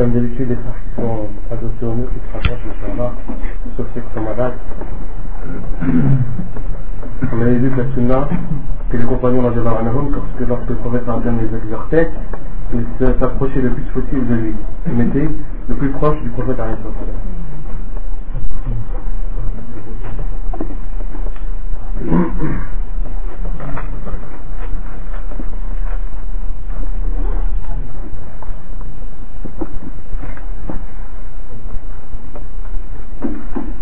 Comme d'habitude, les frères qui sont adoptés au mur, qui se rapprochent, Inch'Allah, sauf ceux qui sont malades. On avait vu que la sunna, que les compagnons de Anahum, lorsque, lorsque le prophète les exhortait, ils s'approchaient le plus possible de lui. Ils mettaient le plus proche du prophète Arden.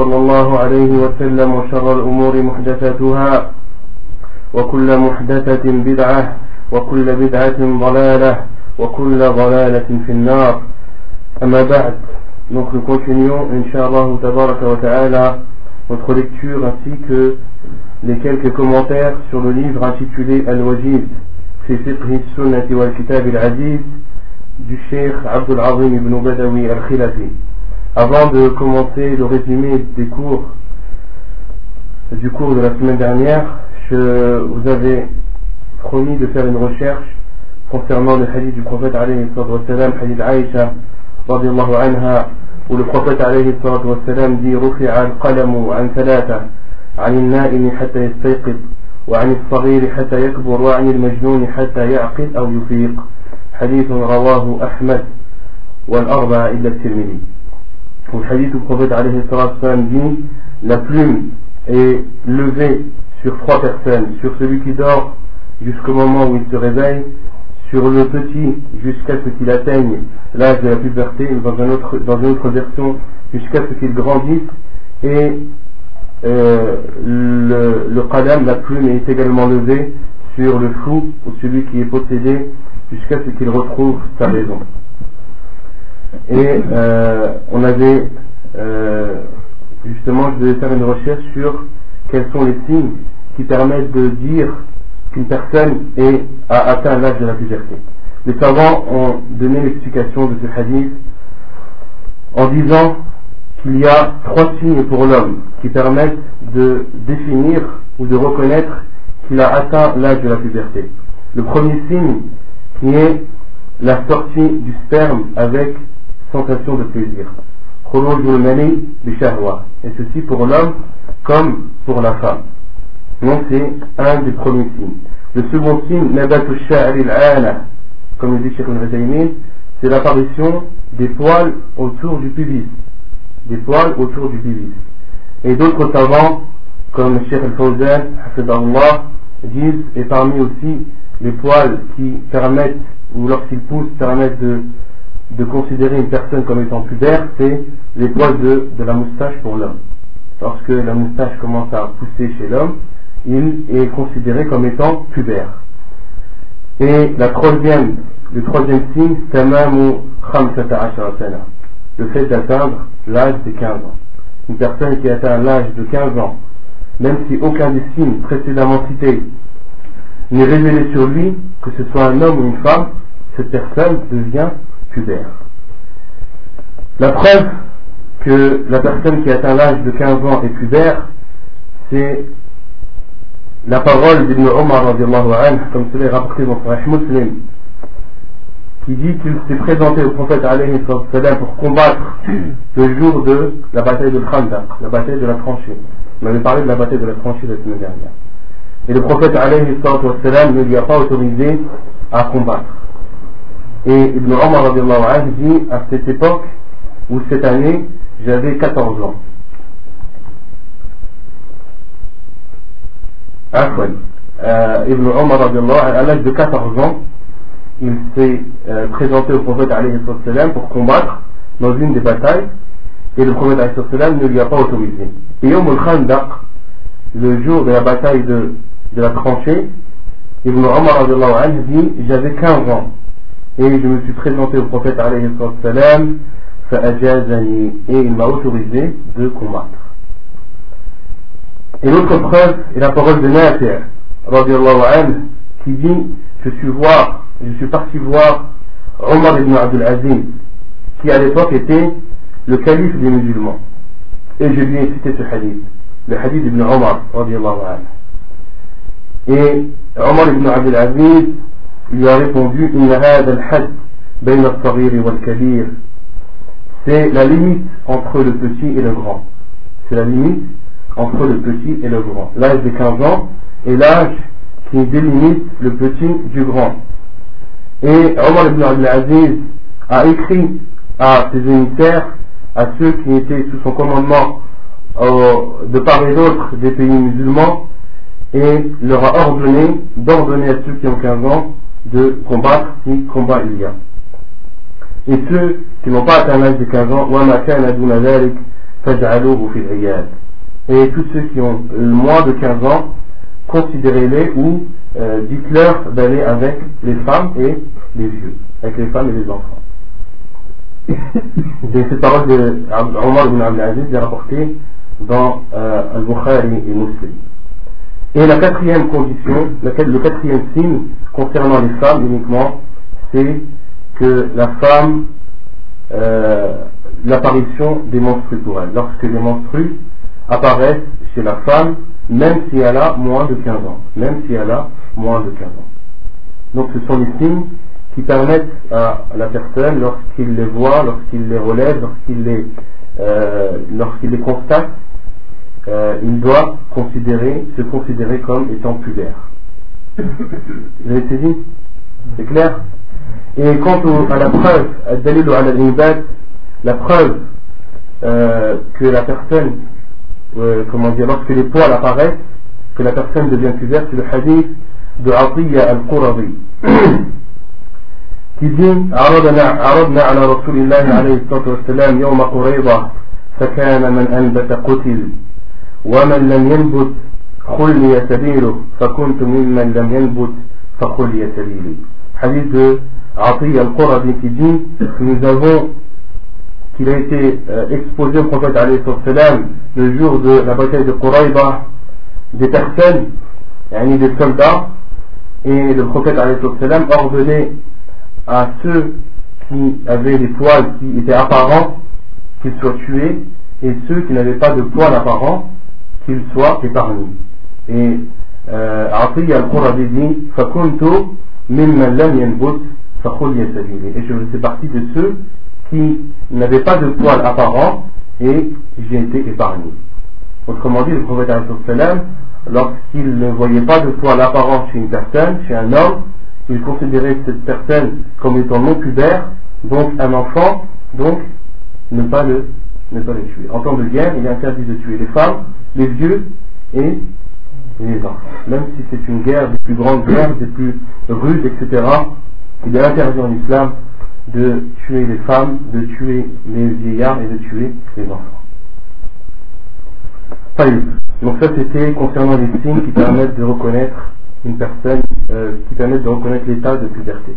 صلى الله عليه وسلم وشر الأمور محدثاتها وكل محدثة بدعة وكل بدعة ضلالة وكل ضلالة في النار أما بعد donc nous continuons Inch'Allah Ta'ala notre lecture ainsi que les quelques commentaires sur le livre intitulé Al-Wajiz fi sunnati wal kitab al-aziz du Cheikh Abdul Azim ibn Badawi al-Khilafi avant de commencer le résumé des cours du cours de la semaine dernière, je vous avais promis de faire une recherche concernant le hadith du prophète alayhi sallam, hadith Aïcha radiallahu anha, où le prophète alayhi sallam dit رفع القلم عن ثلاثة عن النائم حتى يستيقظ وعن الصغير حتى يكبر وعن المجنون حتى يعقل أو يفيق حديث رواه أحمد والأربعة إلا الترمذي le hadith du prophète dit la plume est levée sur trois personnes, sur celui qui dort jusqu'au moment où il se réveille, sur le petit jusqu'à ce qu'il atteigne l'âge de la puberté, dans, une autre version, jusqu'à ce qu'il grandisse, et euh, le, le la plume, est également levée sur le fou ou celui qui est possédé jusqu'à ce qu'il retrouve sa raison. Et euh, on avait euh, justement, je devais faire une recherche sur quels sont les signes qui permettent de dire qu'une personne a atteint l'âge de la puberté. Les savants ont donné l'explication de ce hadith en disant qu'il y a trois signes pour l'homme qui permettent de définir ou de reconnaître qu'il a atteint l'âge de la puberté. Le premier signe qui est la sortie du sperme avec sensation de plaisir. Et ceci pour l'homme comme pour la femme. Donc c'est un des premiers signes. Le second signe, comme le dit Sheikh al c'est l'apparition des poils autour du pubis. Des poils autour du pubis. Et d'autres savants, comme Sheikh al-Fawzan, disent, et parmi aussi les poils qui permettent, ou lorsqu'ils poussent, permettent de de considérer une personne comme étant pubère, c'est les poils de, la moustache pour l'homme. Lorsque la moustache commence à pousser chez l'homme, il est considéré comme étant pubère. Et la troisième, le troisième signe, le fait d'atteindre l'âge de 15 ans. Une personne qui atteint l'âge de 15 ans, même si aucun des signes précédemment cités n'est révélé sur lui, que ce soit un homme ou une femme, cette personne devient La preuve que la personne qui atteint l'âge de 15 ans est pubère, c'est la parole d'Ibn Omar, comme cela est rapporté dans Sahih Muslim, qui dit qu'il s'est présenté au prophète pour combattre le jour de la bataille de Khandaq, la bataille de la tranchée. On avait parlé de la bataille de la tranchée la semaine dernière. Et le prophète ne lui a pas autorisé à combattre. Et Ibn Omar dit à cette époque ou cette année, j'avais 14 ans. Afwan. Euh, Ibn Omar, à l'âge de 14 ans, il s'est euh, présenté au prophète pour combattre dans une des batailles et le prophète ne lui a pas autorisé. Et Yom al-Khandaq, le jour de la bataille de, de la tranchée, Ibn Omar dit J'avais 15 ans et je me suis présenté au prophète et il m'a autorisé de combattre. Et l'autre preuve est la parole de Nafi' qui dit Je suis voir, je suis parti voir Omar ibn Abdul Aziz, qui à l'époque était le calife des musulmans. Et je lui ai cité ce hadith, le hadith d'Ibn Omar, et Omar ibn Abdul Aziz lui a répondu c'est la limite entre le petit et le grand. C'est la limite entre le petit et le grand. L'âge de 15 ans est l'âge qui délimite le petit du grand. Et Omar ibn Abdul Aziz a écrit à ses émissaires, à ceux qui étaient sous son commandement de part et d'autre des pays musulmans, et leur a ordonné d'ordonner à ceux qui ont 15 ans de combattre si combat il y a. Et ceux qui n'ont pas atteint l'âge de 15 ans, et tous ceux qui ont moins de 15 ans, considérez-les ou euh, dites-leur d'aller avec les femmes et les vieux, avec les femmes et les enfants. Et cette parole de Omar ibn Abdelaziz est rapportée dans euh, Al-Bukhari et Muslim. Et la quatrième condition, le quatrième signe concernant les femmes uniquement, c'est que la femme, euh, l'apparition des menstrues pour elle. Lorsque les menstrues apparaissent chez la femme, même si elle a moins de 15 ans. Même si elle a moins de 15 ans. Donc ce sont les signes qui permettent à la personne, lorsqu'il les voit, lorsqu'il les relève, lorsqu'il les, euh, lorsqu'il les constate, euh, il doit considérer, se considérer comme étant pubère. Vous avez saisi C'est clair Et quant à la preuve, la preuve euh, que la personne, euh, comment dire, lorsque les poils apparaissent, que la personne devient pubère, c'est le hadith de Atiyya al-Qurabi. qui dit عرضنا, عرضنا على رسول الله عليه الصلاة والسلام يوم قريضة فكان من أنبت قتل ومن لم ينبت خلي سبيله فكنت ممن لم ينبت فخلي سبيلي hadith de Ati al-Qurabi qui dit que nous avons qu'il a été euh, exposé au prophète salam le jour de la bataille de Quraïba des personnes, des soldats et le prophète salam ordonnait à ceux qui avaient des poils qui étaient apparents qu'ils soient tués et ceux qui n'avaient pas de poils apparents qu'il soit épargné. Et euh, Atiya al-Qurabi dit Fakuntu mimman lam yanbut. Et je fais partie de ceux qui n'avaient pas de poils apparents et j'ai été épargné. Autrement dit, le prophète lorsqu'il ne voyait pas de poils apparents chez une personne, chez un homme, il considérait cette personne comme étant non pubère, donc un enfant, donc ne pas le, ne pas le tuer. En temps de guerre, il est interdit de tuer les femmes, les vieux et les enfants. Même si c'est une guerre des plus grandes guerres, des plus rudes, etc., il est interdit en islam de tuer les femmes, de tuer les vieillards et de tuer les enfants. Donc ça c'était concernant les signes qui permettent de reconnaître une personne, euh, qui permettent de reconnaître l'état de puberté.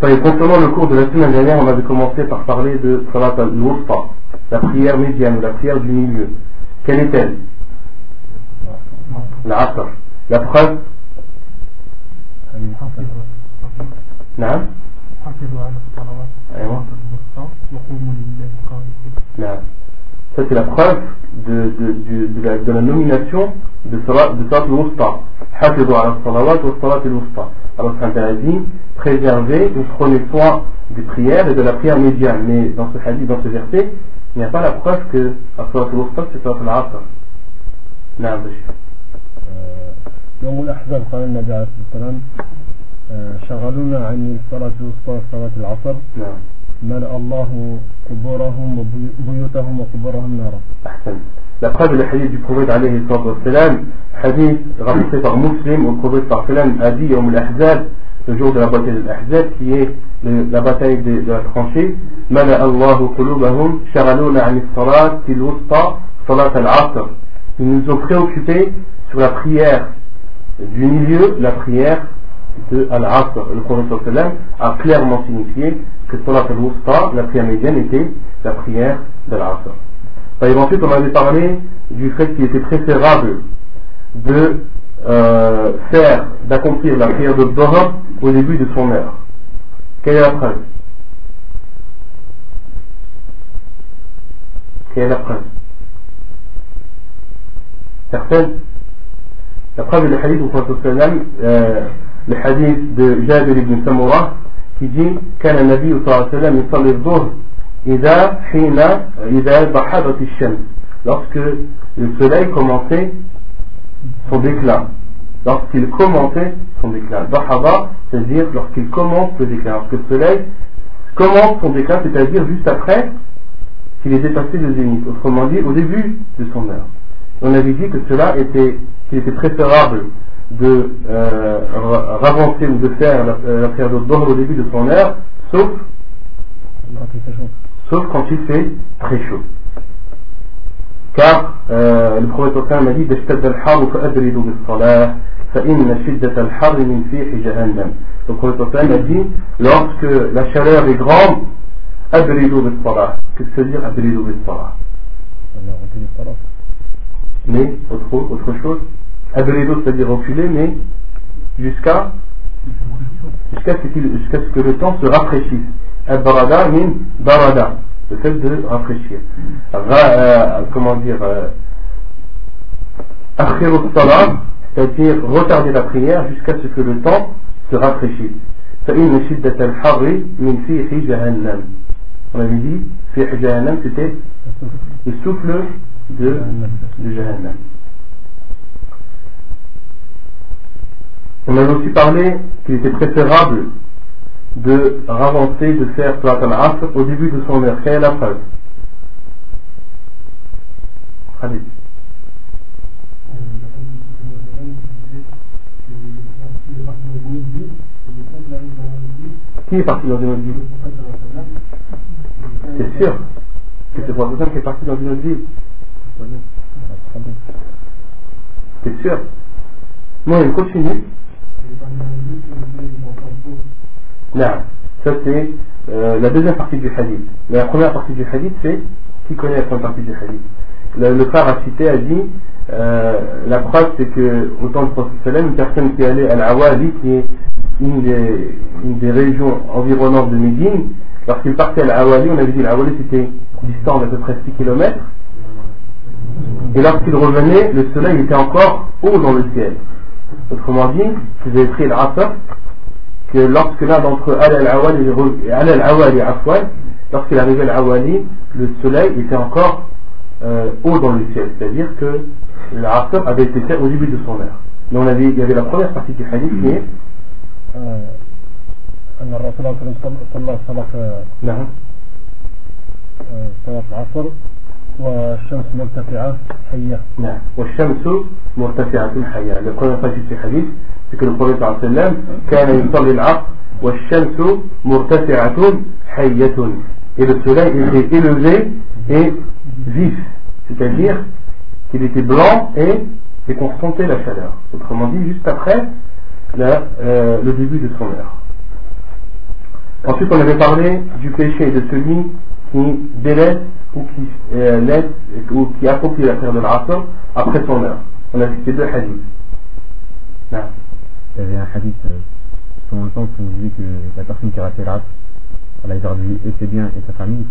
concernant le cours de la semaine dernière, on avait commencé par parler de Salat al-Wusta, la prière médiane, la prière du milieu. Quelle est-elle La Asr. La preuve نعم Ça c'est la preuve de, de, de, de, la, de la nomination de Salat al-Wusta. حافظوا على الصلوات والصلاة الوسطى. Alors c'est interdit, préserver ou prenez soin des prières et de la prière médiane. Mais dans ce hadith, dans ce verset, il n'y a pas la preuve que à ce soit l'Ostra, ce soit l'Arabe. Non, monsieur. يوم الأحزاب قال النبي عليه الصلاة والسلام آه، شغلونا عن الصلاة الوسطى صلاة العصر نعم. ملأ الله قبورهم وبيوتهم وقبورهم نارا أحسن لقد الحديث بكوفيد عليه الصلاة والسلام حديث غطي مسلم وكوفيد صلى الله عليه وسلم يوم الأحزاب le jour de la bataille de l'Ahzab, qui est le, la bataille de, de la tranchée. Ils nous ont préoccupés sur la prière du milieu, la prière de Al-Asr. Le prophète a clairement signifié que Salat al-Wusta, la prière médiane, était la prière de l'Asr. Et ensuite, on avait parlé du fait qu'il était préférable de euh, faire, d'accomplir la prière de Doha au début de son heure. Quelle est la preuve Quelle est la preuve Certaines La preuve est le hadith du Prophète euh, le hadith de Jabir ibn Samoura qui dit كان النبي صلى الله عليه وسلم يصلي الظهر إذا حين إذا ضحضت الشمس lorsque le soleil commençait son déclin. Lorsqu'il commençait son déclin. Dahaba c'est-à-dire lorsqu'il commence le déclin lorsque le soleil commence son déclin c'est-à-dire juste après qu'il ait dépassé le zénith. Autrement dit au début de son heure. On avait dit que cela était qu'il était préférable de euh, ravancer ou de faire la, euh, la prière au début de son heure, sauf, sauf quand il fait très chaud. Car euh, le prophète m'a dit lorsque la chaleur est grande, qu'est-ce que ça veut dire Mais autre, chose. Abredo, c'est-à-dire reculer, mais jusqu'à ce, que le temps se rafraîchisse. Abrada min barada, le fait de rafraîchir. Euh, comment dire euh, c'est-à-dire retarder la prière jusqu'à ce que le temps se rafraîchisse. On avait dit, c'était le souffle de, de Jahannam. On avait aussi parlé qu'il était préférable de ravancer, de faire Salat al-Asr au début de son heure. Quelle est la preuve Allez. Qui est parti dans une autre ville? C'est sûr que c'est pour qui est parti dans une autre ville. C'est sûr. Moi, il continue. Non, ça c'est euh, la deuxième partie du hadith. Mais la première partie du hadith, c'est qui connaît la première partie du hadith? Le, le frère a cité a dit euh, la preuve c'est que au temps du prophète une personne qui allait à l'Awali, qui est une des, régions environnantes de Médine, lorsqu'il partait à l'Awali, on avait dit l'Awali c'était distant d'à peu près 6 km, et lorsqu'il revenait, le soleil était encore haut dans le ciel. Autrement dit, vous avez pris l'Asr, que lorsque l'un d'entre eux allait à l'Awali, lorsqu'il arrivait à l'Awali, le soleil était encore euh, haut dans le ciel. C'est-à-dire que l'Asr avait été fait au début de son heure. Mais on avait, il y avait la première partie du hadith qui est. أن الرسول صلى الله عليه وسلم نعم صلاة العصر والشمس مرتفعة حية نعم والشمس مرتفعة حية لقول في الحديث c'est que le prophète sallam et le soleil était élevé et vif. C'est-à-dire qu'il était blanc et, et confronté la chaleur. Autrement dit juste après euh, le début de son heure. Ensuite on avait parlé du péché de celui qui délaisse ou qui euh, laisse ou qui accomplit la prière de l'Asr après son heure. On a cité deux hadiths. Il y avait un hadith sur le temps où on disait que la personne qui a raté l'Asr, elle avait perdu et ses biens et sa famille.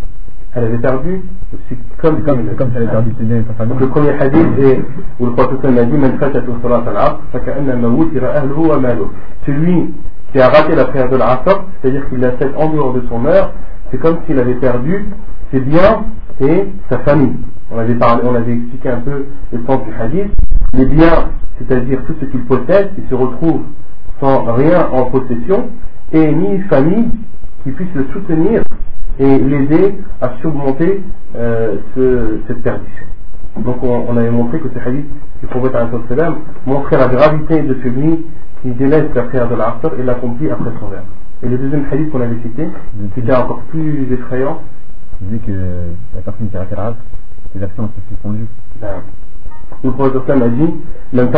Elle avait perdu, c'est comme, comme, elle avait perdu ses biens et sa famille. Le premier hadith est où le prophète a dit Man fatat salat al-Asr, faka'anna wutira ahluhu wa maluh. Celui qui a raté la prière de l'Asr, c'est-à-dire qu'il l'a faite en dehors de son heure, c'est comme s'il avait perdu ses biens et sa famille. On avait, parlé, on avait expliqué un peu le sens du hadith. Les biens, c'est-à-dire tout ce qu'il possède, il se retrouve sans rien en possession, et ni famille qui puisse le soutenir et l'aider à surmonter euh, ce, cette perdition. Donc on, on, avait montré que ce hadith du prophète montrait la gravité de celui qui délaisse la prière de l'Asr et l'accomplit après son verre. Et le deuxième hadith qu'on avait cité, qui était encore plus effrayant, dit que la personne qui a fait l'Asr, les actions sont suspendues. Le prophète a dit Même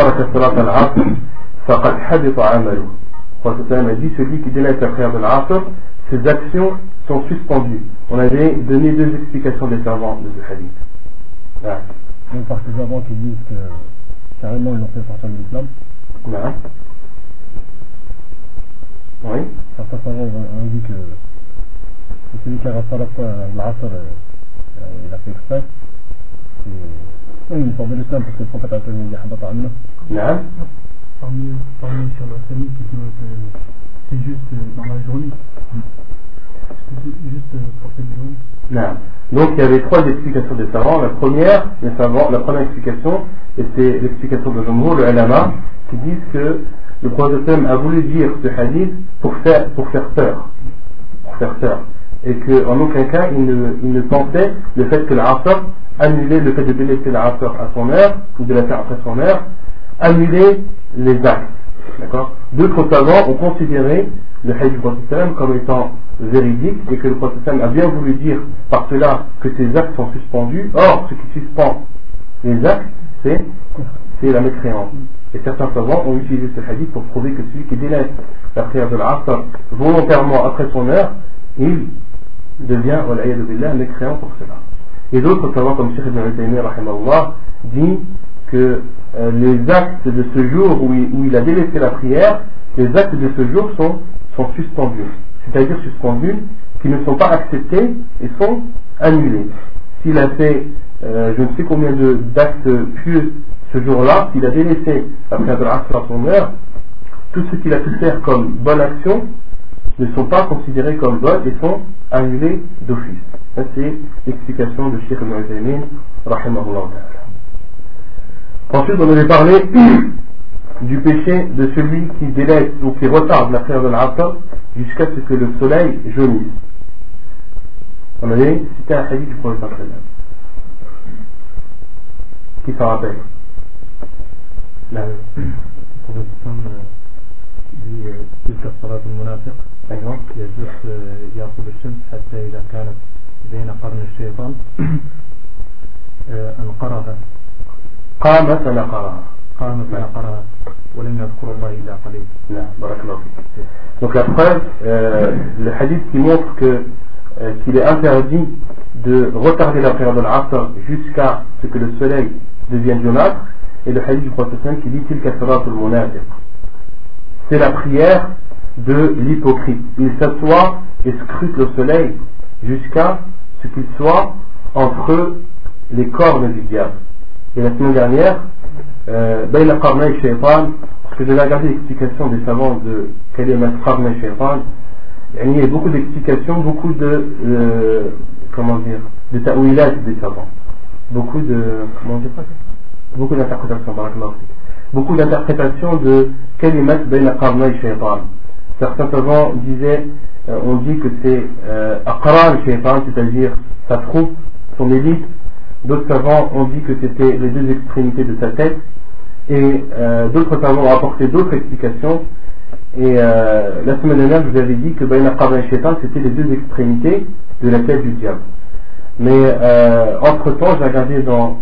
a dit Celui qui délaisse la prière de l'Asr, ses actions sont suspendues. On avait donné deux explications des servants de ce hadith. Là. Une partie des servants qui disent que carrément ils l'ont fait sortir de l'islam. Oui. Certains savants ont dit que c'est celui qui a resté à la l'Asr, euh, il a fait exprès. Et... Il sort de l'islam parce que le prophète a dit Habata Amina. Ouais. Parmi, parmi sur la famille qui se c'est juste dans la journée. Juste pour cette journée. Non. Donc il y avait trois explications des savants. La première, les savants, la première explication, et c'est l'explication de Jumhur, le Alama, qui disent que le prophète a voulu dire ce hadith pour faire, pour faire peur. Pour faire peur. Et qu'en aucun cas il ne, il ne pensait le fait que l'Asr annulait le fait de délaisser l'Asr à son heure, ou de la faire après son heure, annulait les actes. D'accord? D'autres savants ont considéré le hadith du prophète comme étant véridique et que le prophète a bien voulu dire par cela que ces actes sont suspendus. Or, ce qui suspend les actes, c'est, c'est la mécréance. Et certains savants ont utilisé ce hadith pour prouver que celui qui délaisse la prière de l'Asr volontairement après son heure, il devient, billah, mécréant pour cela. Et d'autres savants, comme Sheikh Ibn Taymiyyah, dit que euh, les actes de ce jour où il, où il, a délaissé la prière, les actes de ce jour sont, sont suspendus c'est-à-dire suspendus, qui ne sont pas acceptés et sont annulés. S'il a fait euh, je ne sais combien d'actes pieux ce jour-là, s'il a délaissé la prière de l'Asr à son heure, tout ce qu'il a pu faire comme bonne action ne sont pas considérés comme bonnes et sont annulés d'office. Ça c'est l'explication de Sheikh Ibn rahimahullah Ensuite, on avait parlé du péché de celui qui délaisse ou qui retarde la prière de l'Asr jusqu'à ce que le soleil jaunisse. On avait cité un hadith du prophète Qui s'en rappelle Le prophète dit تلك الصلاة المنافق يجلس يأخذ الشمس حتى إذا كانت بين قرن الشيطان انقرها قام فنقرها قام فنقرها ولم يذكر الله إلا قليل نعم بارك الله فيك Donc la preuve, euh, le hadith qui montre que euh, qu'il est interdit de retarder la prière de l'Asr jusqu'à ce que le soleil devienne jaunâtre, et le hadith du prophète qui dit qu'il C'est la prière de l'hypocrite. Il s'assoit et scrute le soleil jusqu'à ce qu'il soit entre les cornes du diable. Et la semaine dernière, euh, parce que j'ai regardé l'explication des savants de Kalimat Qarna Shaitan, il y a beaucoup d'explications, beaucoup de, euh, comment dire, de ta'wilat des savants. Beaucoup de, comment dire Beaucoup d'interprétations, Beaucoup d'interprétations de Kalimat Bayna Qarna Shaitan. Certains savants disaient, euh, on dit que c'est euh, Aqran Shaitan, c'est-à-dire sa troupe, son élite. D'autres savants ont dit que c'était les deux extrémités de sa tête et euh, d'autres savants ont apporté d'autres explications. Et euh, la semaine dernière, je vous avais dit que Bayna Qabla et Shaitan, c'était les deux extrémités de la tête du diable. Mais entre-temps, j'ai regardé dans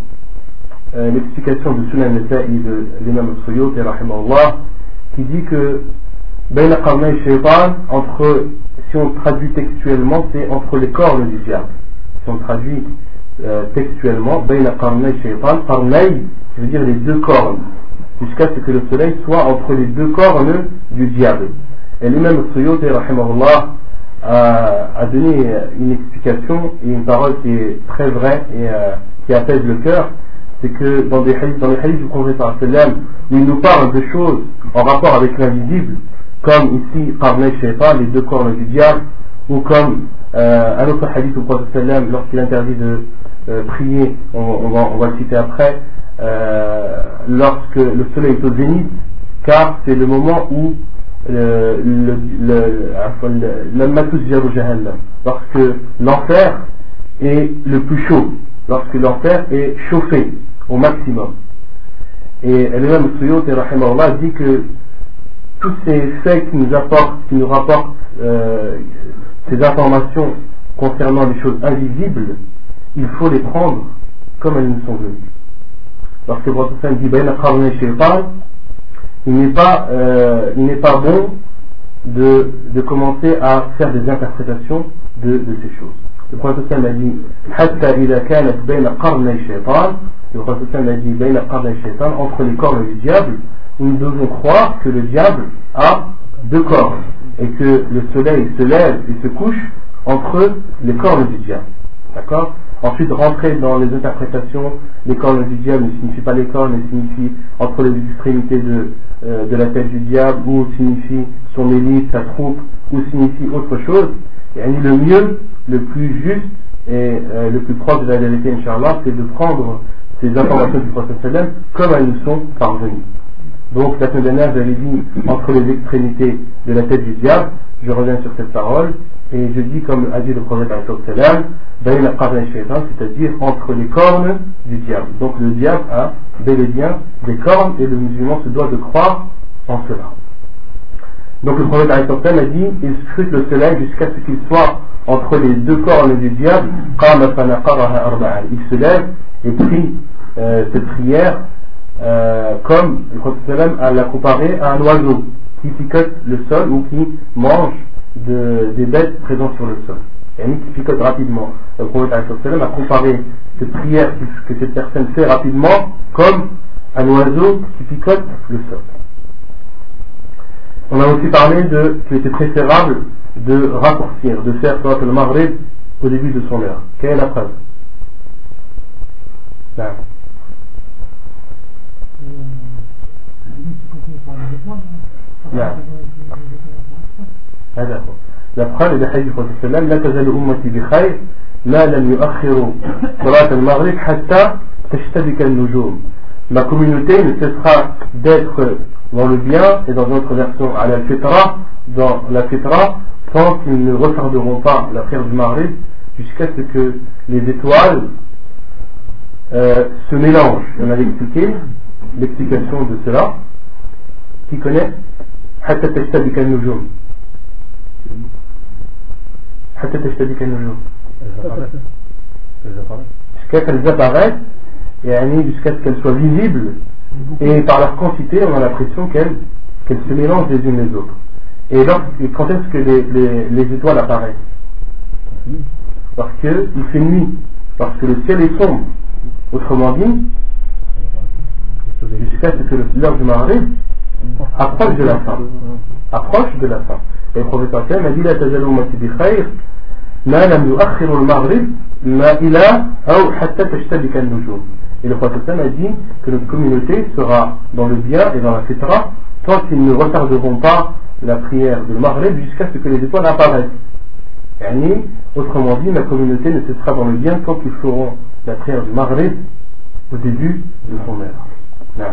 euh, l'explication de Sunan Nasa'i de l'imam al-Suyut, qui dit que entre, si on traduit textuellement, c'est entre les cornes du diable. Si on traduit euh, textuellement, Qarnay, je veux dire les deux cornes, jusqu'à ce que le soleil soit entre les deux cornes du diable. Et l'imam Suyuti, a donné une explication et une parole qui est très vraie et euh, qui apaise le cœur, c'est que dans, des dans les hadiths du prophète il nous parle de choses en rapport avec l'invisible, comme ici, Qarnay Shaitan, les deux cornes du diable, ou comme euh, un autre hadith du prophète lorsqu'il interdit de euh, prier, on, va, le citer après, euh, lorsque le soleil est au zénith, car c'est le moment où le, le, lorsque l'enfer est le plus chaud, lorsque l'enfer est chauffé au maximum. Et l'imam Suyuti dit que tous ces faits qui nous apportent, qui nous rapportent euh, ces informations concernant les choses invisibles, il faut les prendre comme elles nous sont venues. Lorsque frère dit il n'est pas, euh, il n'est pas bon de, commencer à faire des interprétations de, de ces choses. Le prophète a dit le roi Sassan a dit entre les cornes du diable, nous devons croire que le diable a deux cornes et que le soleil se lève et se couche entre les cornes du diable. D'accord? Ensuite, rentrer dans les interprétations, les cornes du diable ne signifie pas les cornes, mais signifie entre les extrémités de, euh, de la tête du diable, ou signifie son élite, sa troupe, ou signifie autre chose. Et le mieux, le plus juste et euh, le plus proche de la vérité, Inch'Allah, c'est de prendre ces informations du prophète comme elles nous sont parvenues. Donc, la semaine dernière, j'avais dit entre les extrémités de la tête du diable, je reviens sur cette parole, et je dis comme a dit le prophète c'est-à-dire entre les cornes du diable. Donc le diable a bel et bien des cornes et le musulman se doit de croire en cela. Donc le prophète a dit il scrute le soleil jusqu'à ce qu'il soit entre les deux cornes du diable. Il se lève et prie euh, cette prière euh, comme le prophète l'a comparé à un oiseau qui picote le sol ou qui mange des bêtes présentes sur le sol. Et qui picote rapidement. Le prophète a comparé cette prière que cette personne fait rapidement comme un oiseau qui picote le sol. On a aussi parlé de qu'il était préférable de raccourcir, de faire le maghrib au début de son heure. Quelle est la preuve la preuve est de hadith du prophète لا تزال أمتي بخير ما لم يؤخروا صلاة المغرب حتى تشتبك النجوم ma communauté ne cessera d'être dans le bien et dans d'autres versions à la fitra dans la fitra tant qu'ils ne retarderont pas la prière du Maghrib jusqu'à ce que les étoiles euh, se mélangent. On avait expliqué l'explication de cela. Qui connaît حتى تشتبك النجوم حتى تشتبك النجوم jusqu'à ce qu'elles apparaissent jusqu'à ce qu'elles soient visibles et par leur quantité on a l'impression qu'elles qu'elles se mélangent les unes les autres et, quand est-ce que les, les, les étoiles apparaissent parce qu'il fait nuit parce que le ciel est sombre autrement dit jusqu'à ce que l'heure du Maghrib approche de la fin. Approche de la fin. Et le professeur Sam a dit La tazalu ummati bi ma lam yuakhiru ma ila ou. Et le prophète a dit que notre communauté sera dans le bien et dans la fitra tant qu'ils ne retarderont pas la prière de Maghrib jusqu'à ce que les étoiles apparaissent. Yani, autrement dit, la communauté ne cessera dans le bien tant qu'ils feront la prière du Maghrib au début de son heure.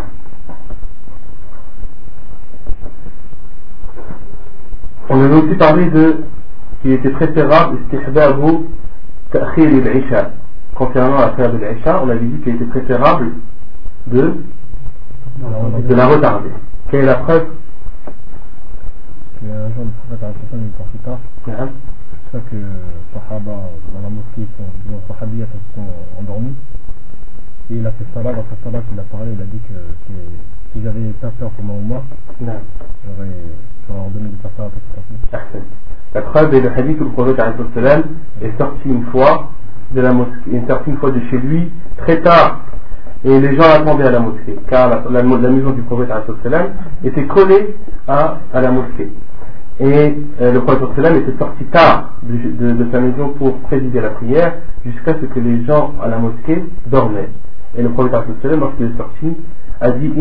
On avait aussi parlé de qu'il était préférable istihbabu ta'khir al-isha. Concernant la prière de l'isha, on avait dit qu'il était préférable de, de la retarder. Quelle est la preuve? Un jour, le prophète a ça que Sahaba, dans la mosquée, sont, les Sahabiyas sont endormis. Et il a fait salat, dans sa salat, il a parlé, il a dit que si j'avais pas peur pour ma Oumar, j'aurais la preuve est le hadith où le prophète est sorti une fois de la mosquée, est sorti une fois de chez lui très tard et les gens attendaient à la mosquée car la, maison du prophète était collée à, à la mosquée et euh, le prophète était sorti tard de, sa maison pour présider la prière jusqu'à ce que les gens à la mosquée dormaient. Et le prophète lorsqu'il est sorti a dit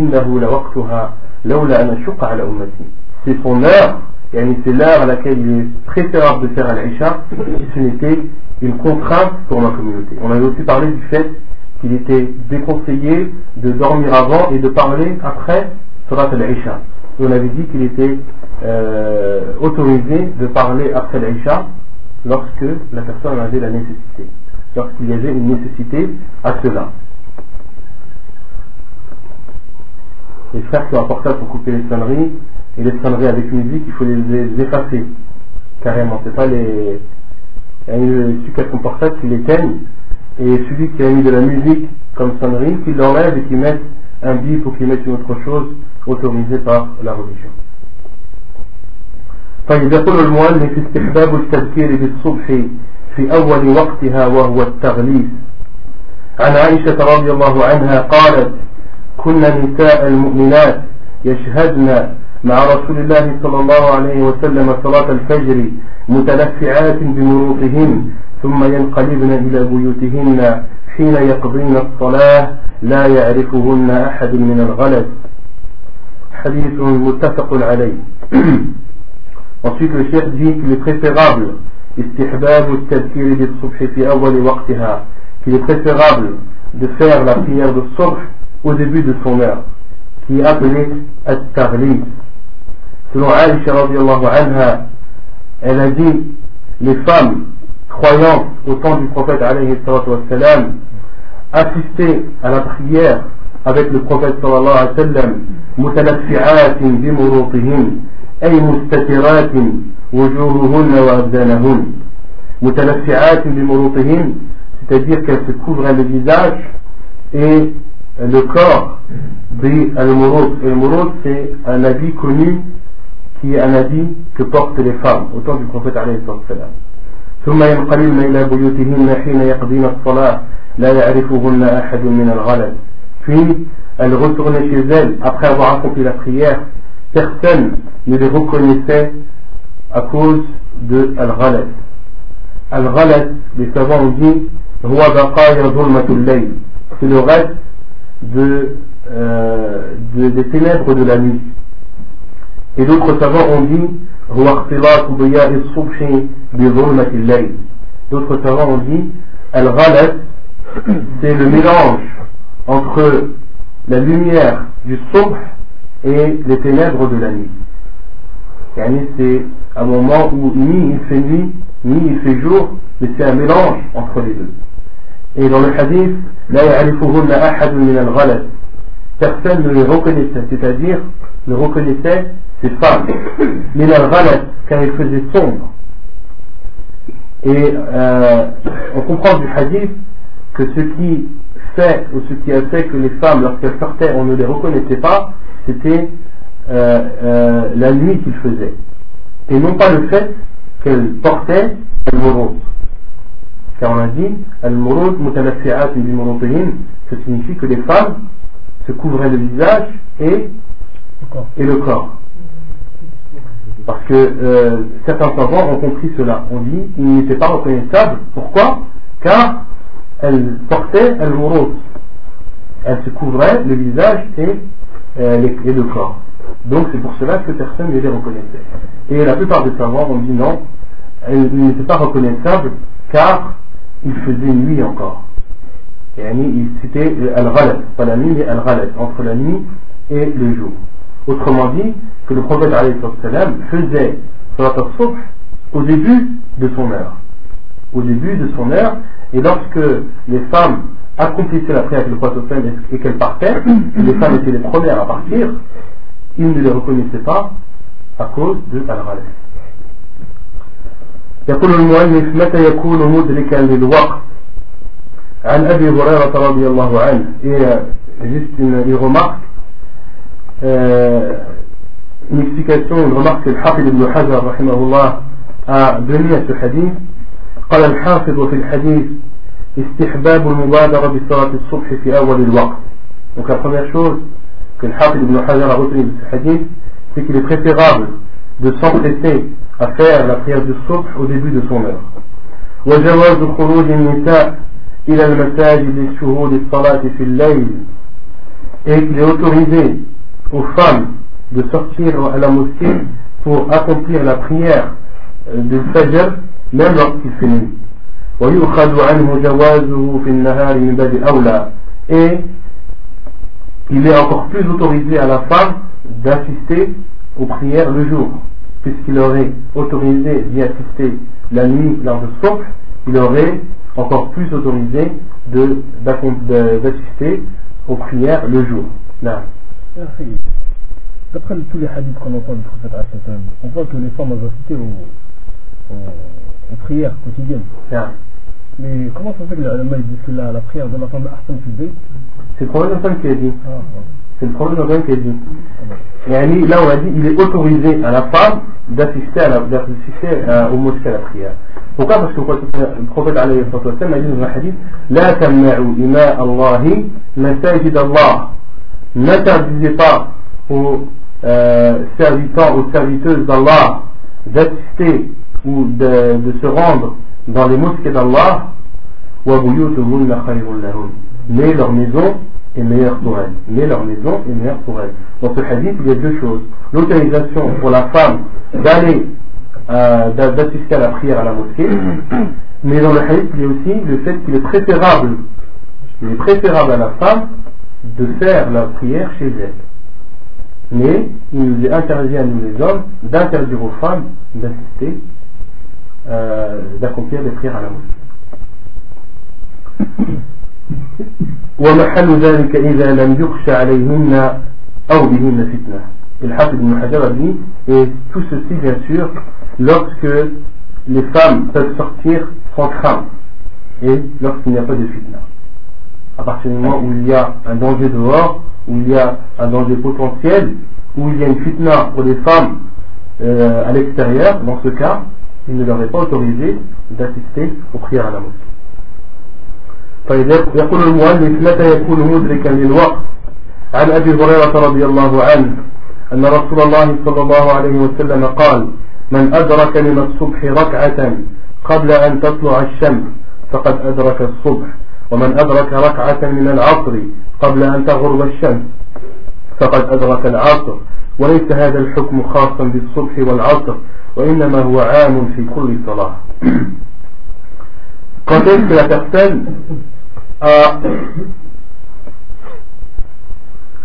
c'est son heure, et c'est l'heure à laquelle il est préférable de faire al-Isha, si ce n'était une contrainte pour ma communauté. On avait aussi parlé du fait qu'il était déconseillé de dormir avant et de parler après Surat on avait dit qu'il était euh, autorisé de parler après l'Aïcha lorsque la personne avait la nécessité, lorsqu'il y avait une nécessité à cela. Les frères qui ont un portable pour couper les sonneries, et les sonneries avec musique, il faut les, effacer carrément. C'est pas les. Celui qui a son portable, qui l'éteigne, et celui qui a mis de la musique comme sonnerie, qui l'enlève et qui met un bip ou qui met une autre chose autorisée par la religion. طيب يقول المؤلف استحباب التذكير بالصبح في أول وقتها وهو التغليس عن عائشة رضي الله عنها قالت كنا نساء المؤمنات يشهدن مع رسول الله صلى الله عليه وسلم صلاة الفجر متلفعات بمروطهن ثم ينقلبن إلى بيوتهن حين يقضين الصلاة لا يعرفهن أحد من الغلس Ensuite, le chef dit qu'il est préférable, est préférable de faire la prière de subh au début de son heure, qui est appelée at-tarlid. Selon Aisha elle a dit, les femmes croyantes au temps du prophète alayhi à la prière avec le prophète sallallahu alayhi wa sallam mutalaffi'atin bimurutihin أي مستترات وجوههن وأبدانهن متلفعات بمروطهن c'est-à-dire qu'elles se couvrent le visage et le corps de al-murut. Al-murut c'est un habit connu qui est un habit que portent les femmes au temps du prophète alayhi salam. ثم ينقلبن إلى بيوتهن حين يقضين الصلاة لا يعرفهن أحد من الغلط puis elles retournaient chez elles après avoir accompli la prière personne ne les reconnaissait à cause de Al-Ghalat. Al-Ghalat, les savants ont dit, c'est le reste euh, de, des ténèbres de la nuit. Et d'autres savants ont dit, D'autres savants ont dit, Al-Ghalat, c'est le mélange entre la lumière du subh et les ténèbres de la nuit. C'est un moment où ni il fait nuit, ni il fait jour, mais c'est un mélange entre les deux. Et dans le hadith, personne ne les reconnaissait, c'est-à-dire ne reconnaissait ces femmes. Mais car elles faisaient sombre. Et euh, on comprend du hadith que ce qui fait, ou ce qui a fait que les femmes, lorsqu'elles sortaient, on ne les reconnaissait pas, c'était euh, euh, la nuit qu'il faisait. Et non pas le fait qu'elle portait al-murud. Car on a dit al-murud mutalafi'at ça signifie que les femmes se couvraient le visage et, et le corps. Parce que euh, certains savants ont compris cela. On dit qu'ils n'étaient pas reconnaissables. Pourquoi? Car elles portaient al-murud. Elles se couvraient le visage et euh, le corps. Donc c'est pour cela que personne ne les reconnaissait. Et la plupart des savants ont dit non, ils n'étaient pas reconnaissables car il faisait nuit encore. Et c'était al-ghalat, pas la nuit mais al-ghalat, entre la nuit et le jour. Autrement dit, que le prophète faisait salat al au début de son heure. Au début de son heure, et lorsque les femmes accomplissaient la prière avec le prophète et qu'elles partaient, les femmes étaient les premières à partir, ils ne les reconnaissaient pas à cause de Al-Ghalib. يقول المؤلف متى يكون مدركا للوقت عن أبي هريرة رضي الله عنه et juste une, une remarque euh, une explication une remarque que le Hafid ibn Hajar رحمه الله a donné à ce hadith قال الحافظ في الحديث استحباب المبادرة بصلاة الصبح في أول الوقت donc la première chose que le Hafid ibn Hajar a retenu de ce hadith c'est qu'il est préférable de s'empresser à faire la prière du subh au début de son heure وجواز خروج النساء إلى المساجد لشهود الصلاة في الليل et qu'il est autorisé aux femmes de sortir à la mosquée pour accomplir la prière du Fajr même lorsqu'il fait nuit. Et il est encore plus autorisé à la femme d'assister aux prières le jour, puisqu'il aurait autorisé d'y assister la nuit lors de socle, il aurait encore plus autorisé d'assister aux prières le jour. Là. Ah, D'après tous les hadiths qu'on entend du prophète, on voit que les femmes ont assisté aux prières quotidiennes. Mais comment ça fait que la dit que la, la prière de la femme Ahsan C'est le prophète qui a dit. Ah, c'est le prophète qui a dit. Et là, on a dit il est autorisé à la femme d'assister à euh, au mosquée à la prière. Pourquoi? Parce que le prophète a dit dans un hadith La tamna'u ima Allahi masajid Allah. N'interdisez pas aux euh, serviteurs, aux serviteuses d'Allah d'assister ou de, de, se rendre dans les mosquées d'Allah mais leur maison est meilleure pour elles. Mais leur maison est meilleure pour elles. Dans ce hadith, il y a deux choses. L'autorisation pour la femme d'aller euh, d'assister à la prière à la mosquée, mais dans le hadith, il y a aussi le fait qu'il est préférable, il est préférable à la femme de faire la prière chez elle. Mais il nous est interdit à nous les hommes d'interdire aux femmes d'assister, euh, d'accomplir des prières à la mosquée. ومحل ذلك إذا لم يخشى عليهن أو بهن فتنة الحافظ ابن حجر dit et tout ceci bien sûr lorsque les femmes peuvent sortir sans crainte et lorsqu'il n'y a pas de fitna à partir du moment où il y a un danger dehors où il y a un danger potentiel où il y a une fitna pour les femmes euh, à l'extérieur dans ce cas il ne leur est pas autorisé d'assister aux prières à la mosquée. طيب يقول المؤلف متى يكون مدركا للوقت؟ عن أبي هريرة رضي الله عنه أن رسول الله صلى الله عليه وسلم قال من أدرك من الصبح ركعة قبل أن تطلع الشمس فقد أدرك الصبح ومن أدرك ركعة من العصر قبل أن تغرب الشمس فقد أدرك العصر وليس هذا الحكم خاصا بالصبح والعصر وإنما هو عام في كل صلاة Quand est-ce que la personne a,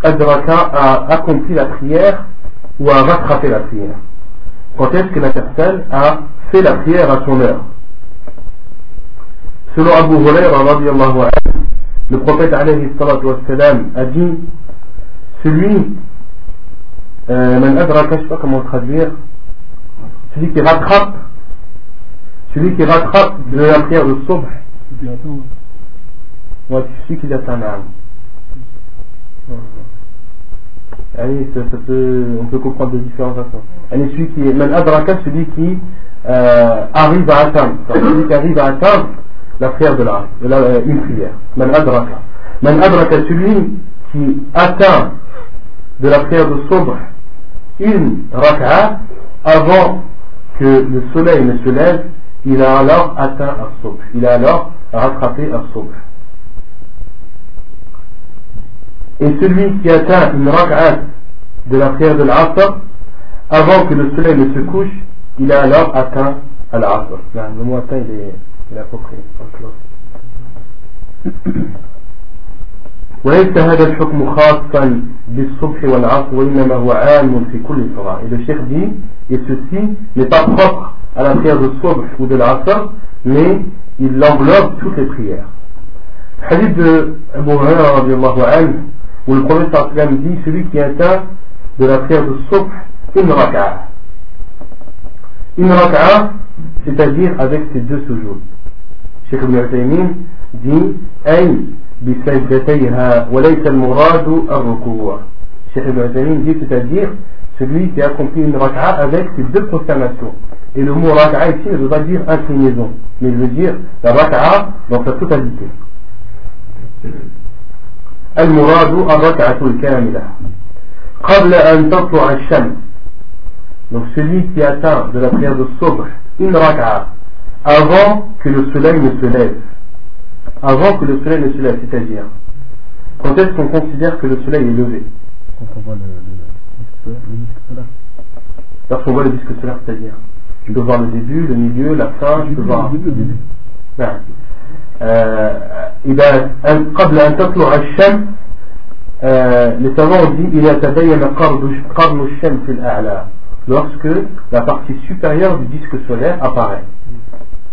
a accompli la prière ou a rattrapé la prière Quand est-ce que la personne a fait la prière à son heure Selon Abu Hurairah, le prophète alayhi a dit celui, euh, comment traduire, celui qui rattrape celui qui rattrape de la prière de Sobh. Ouais, celui qui atteint l'âme. Allez, ça, peut, on peut comprendre de différentes façons. Allez, celui qui est, celui qui euh, arrive à atteindre, celui qui arrive à atteindre la prière de l'âme, euh, une prière. Man adraka. Adraka, celui qui atteint de la prière de Sobh une raka'a avant que le soleil ne se lève il a alors atteint un souk. Il a alors rattrapé un souk. Et celui qui atteint une rak'at de la prière de l'Asr, avant que le soleil ne se couche, il a alors atteint l'Asr. Le mot atteint, il est, il est approprié. وليس هذا الحكم خاصا بالصبح والعصر وإنما هو عام في كل le cheikh dit, et ceci n'est pas propre à la prière de Subh ou de l'Asr, mais il englobe toutes les prières. Hadith de Abu Hurairah où le prophète sallam dit celui qui atteint de la prière de Subh une raka'a. Une raka'a, c'est-à-dire avec ses deux sujouds. Cheikh Ibn Utaymin dit أي بسجدتيها وليس المراد الركوع. Cheikh Ibn Utaymin dit c'est-à-dire celui qui accomplit une raka'a avec ses deux consternations. Et le mot raka'a ici ne veut pas dire inclinaison, mais il veut dire la raka'a dans sa totalité. المراد الركعة الكاملة قبل أن تطلع الشمس donc celui qui atteint de la prière de sobre une raka'a avant que le soleil ne se lève avant que le soleil ne se lève c'est-à-dire quand est-ce qu'on considère que le soleil est levé quand on voit le, le, le disque solaire lorsqu'on voit le disque solaire c'est-à-dire tu peux voir le début, le milieu, la fin, tu peux voir. نعم إذا قبل أن تطلع الشمس euh, les savants ont dit il a lorsque la partie supérieure du disque solaire apparaît.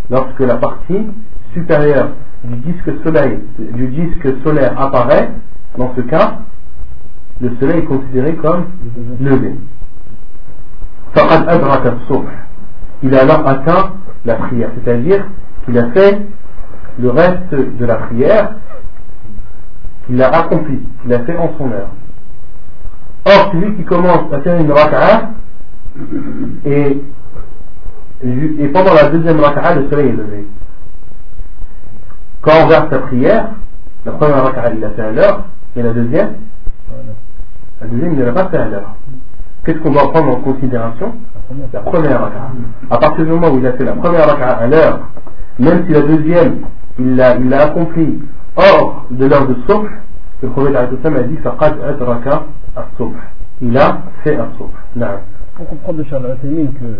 Lorsque la partie supérieure du disque, soleil, du disque solaire apparaît, dans ce cas, le soleil est considéré comme levé. Il a alors atteint la prière, c'est-à-dire qu'il a fait le reste de la prière, qu'il l'a accompli, qu'il a fait en son heure. Or, celui qui commence à faire une raka'a, et, et pendant la deuxième raka'a, le soleil est levé. Quand on regarde sa prière, la première raka'a, il l'a fait à l'heure, et la deuxième, la deuxième, il ne l'a pas fait à l'heure. Qu'est-ce qu'on doit prendre en considération La première raka'a. À partir du moment où il a fait la première raka'a à l'heure, même si la deuxième, il l'a il accompli hors de l'heure de souffle, le prophète a dit Faqad adraka as-subh. Il a fait as-subh. Pour comprendre le Charles que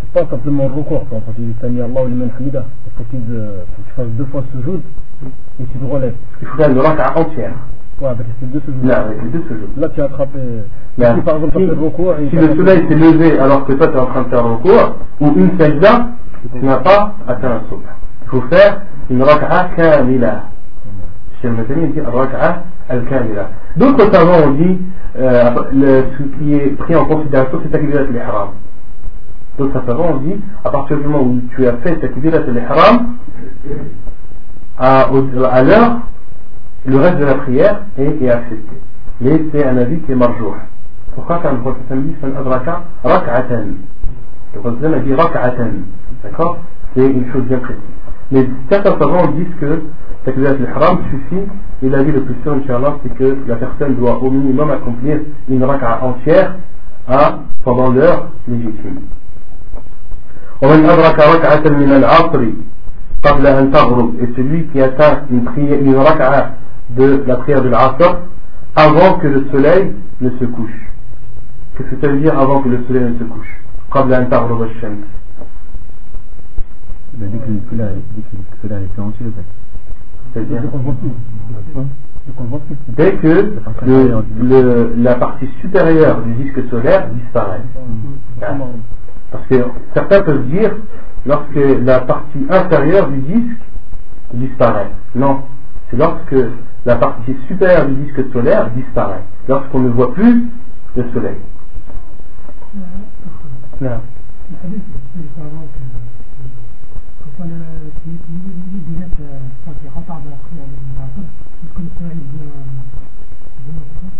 c'est pas simplement le recours quand tu dis Sami Allah ou l'Iman Hamida. Il faut qu'il fasse deux fois ce jour et tu te relèves. Il faut faire une raka'a entière. Ouais, avec les deux sujouds. Là, avec les deux sujouds. Là, tu as attrapé. Là, si par exemple, le recours. Si le soleil s'est levé alors que toi tu es en train de faire le recours, ou une sajda, tu n'as pas atteint un souffle. Il faut faire une raka'a kamila. Cheikh Matani dit raka'a al-kamila. D'autres savants ont dit euh, le, ce qui est pris en considération c'est takbirat al-ihram. D'autres savants ont dit à partir du moment où tu as fait takbirat al-ihram, à, à l'heure, le reste de la prière est, est accepté. Mais c'est un avis qui est marjour. Pourquoi quand le prophète dit adraka rak'atan Le prophète a dit rak'atan. D'accord C'est une chose bien précise. Mais certains savants disent que Takbirat al-Ihram suffit, et l'avis le plus sûr, Inch'Allah, c'est que la personne doit au minimum accomplir une raka'a entière à, pendant l'heure légitime. ومن أدرك ركعة من العصر قبل أن تغرب et celui qui atteint une, prière, de la prière de l'Asr avant que le soleil ne se couche. Qu'est-ce que ça veut dire avant que le soleil ne se couche قبل أن تغرب الشمس Dès que le soleil est entier, en fait. Dès que le, le, la partie supérieure du disque solaire disparaît. Parce que certains peuvent dire lorsque la partie inférieure du disque disparaît. Non, c'est lorsque la partie supérieure du disque solaire disparaît, lorsqu'on ne voit plus le soleil.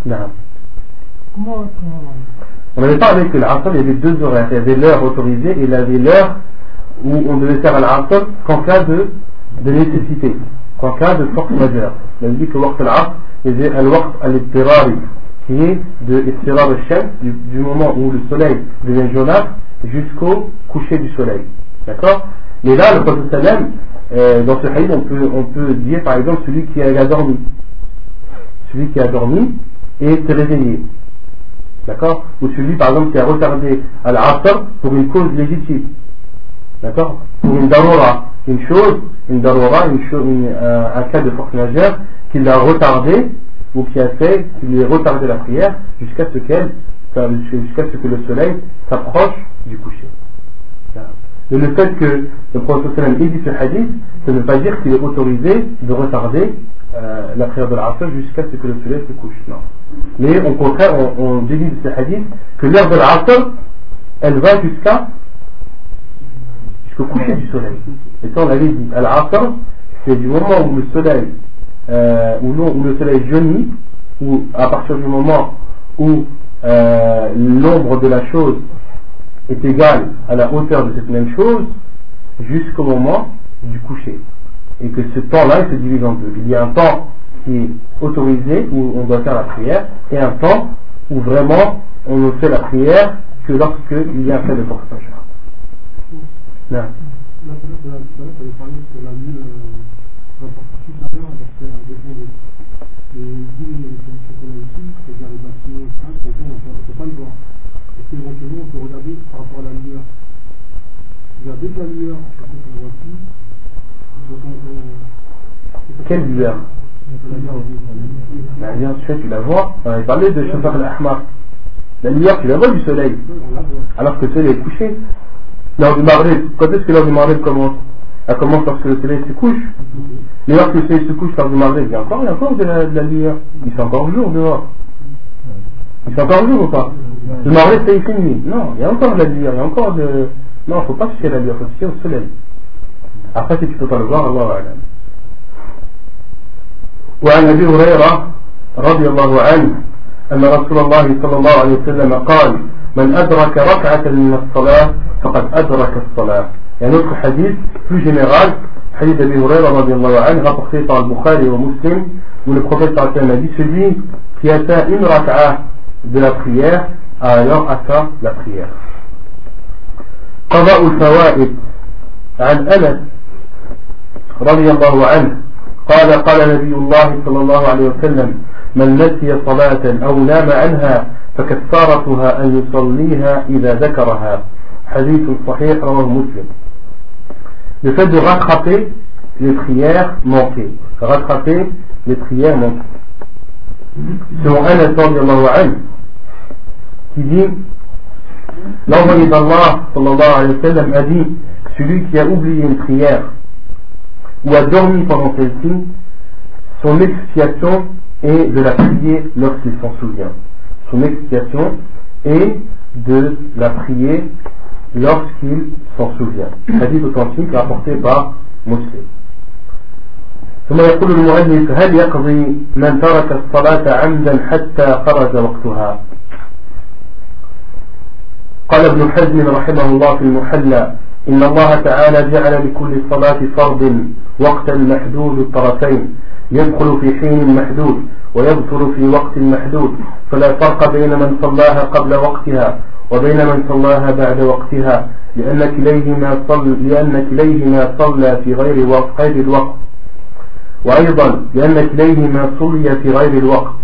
Non. On avait parlé que l'Asr, il y avait deux horaires. Il y avait l'heure autorisée et il y avait l'heure où on devait faire l'Asr qu'en cas de, de nécessité, qu'en cas de force majeure. On a dit que l'Asr al il y avait un Waqt al qui est de Istirar al du, moment où le soleil devient jaunâtre jusqu'au coucher du soleil. D'accord? Mais là, le prophète euh, dans ce hadith, on peut, on peut dire par exemple celui qui a dormi. Celui qui a dormi et s'est réveillé. D'accord? Ou celui par exemple qui a retardé à l'asr pour une cause légitime. D'accord? Pour une darura. Une chose, une darura, une chose, un, cas de force majeure qui l'a retardé ou qui a fait, qui lui a retardé la prière jusqu'à ce qu'elle, jusqu'à ce que le soleil s'approche du coucher. Et le fait que le prophète ait dit ce hadith, ça ne veut pas dire qu'il est autorisé de retarder euh, la prière de l'Asr jusqu'à ce que le soleil se couche. Non. Mais au contraire, on, on déduit de ce hadith que l'heure de l'Asr, elle va jusqu'à jusqu'au coucher du soleil. Et ça, on l'avait dit, l'Asr, c'est du moment où le soleil, euh, où, le soleil jaunit, ou à partir du moment où euh, l'ombre de la chose est égal à la hauteur de cette même chose jusqu'au moment du coucher. Et que ce temps-là, il se divise en deux. Il y a un temps qui est autorisé, où on doit faire la prière, et un temps où vraiment on ne fait la prière que lorsqu'il y a un fait de force majeure. Non. éventuellement on peut regarder par rapport à la lumière. Il y a dès que la lumière, on ne voit plus, Quelle lumière bien sûr, tu la vois. On avait parlé de Shafar al-Ahmar. La lumière, tu la vois du soleil. Alors que le soleil est couché. L'heure du Maghreb, quand est-ce que l'heure du Maghreb commence Elle commence lorsque le soleil se couche. Mais lorsque le soleil se couche, l'heure du Maghreb, il y a encore, il y a encore de la, de la lumière. Il fait encore jour dehors. Il fait encore jour ou pas Le Maghreb, c'est une nuit. Non, il y a encore de la lumière, il y a encore de. Non, il ne faut pas se la lumière, il faut se fier au soleil. Après, si tu ne peux pas le voir, Allah va وعن ابي هريره رضي الله عنه ان رسول الله صلى الله عليه وسلم قال من أدرك ركعة من الصلاة فقد أدرك الصلاة. يعني نذكر حديث في جنرال حديث أبي هريرة رضي الله عنه تخطيط على البخاري ومسلم والبخاري صلى الله عليه وسلم في أتى إن ركعة de la prière alors أتى la prière. قضاء الفوائد عن أنس رضي الله عنه قال قال نبي الله صلى الله عليه وسلم من نسي صلاة أو نام عنها فكفارتها أن يصليها إذا ذكرها حديث صحيح رواه مسلم Le fait de rattraper les prières manquées. Rattraper les prières manquées. Selon Anas sallallahu alayhi qui dit L'envoyé d'Allah sallallahu alayhi wa sallam a dit Celui qui a oublié une prière ou a dormi pendant celle-ci, son expiation est de la prier lorsqu'il s'en souvient. Son expiation est de la prier lorsqu'il s'en souvient. Hadith authentique rapporté par Muslim. ثم يقول المؤلف هل يقضي من ترك الصلاة عمدا حتى خرج وقتها قال ابن حزم رحمه الله في المحلى إن الله تعالى جعل لكل صلاة فرض وقتا محدود الطرفين يدخل في حين محدود ويبطل في وقت محدود فلا فرق بين من صلاها قبل وقتها وبين من صلاها بعد وقتها لأن كليهما صل لأن كليهما صلى في غير وقت غير الوقت. وأيضا لأن كليهما صلي في غير الوقت.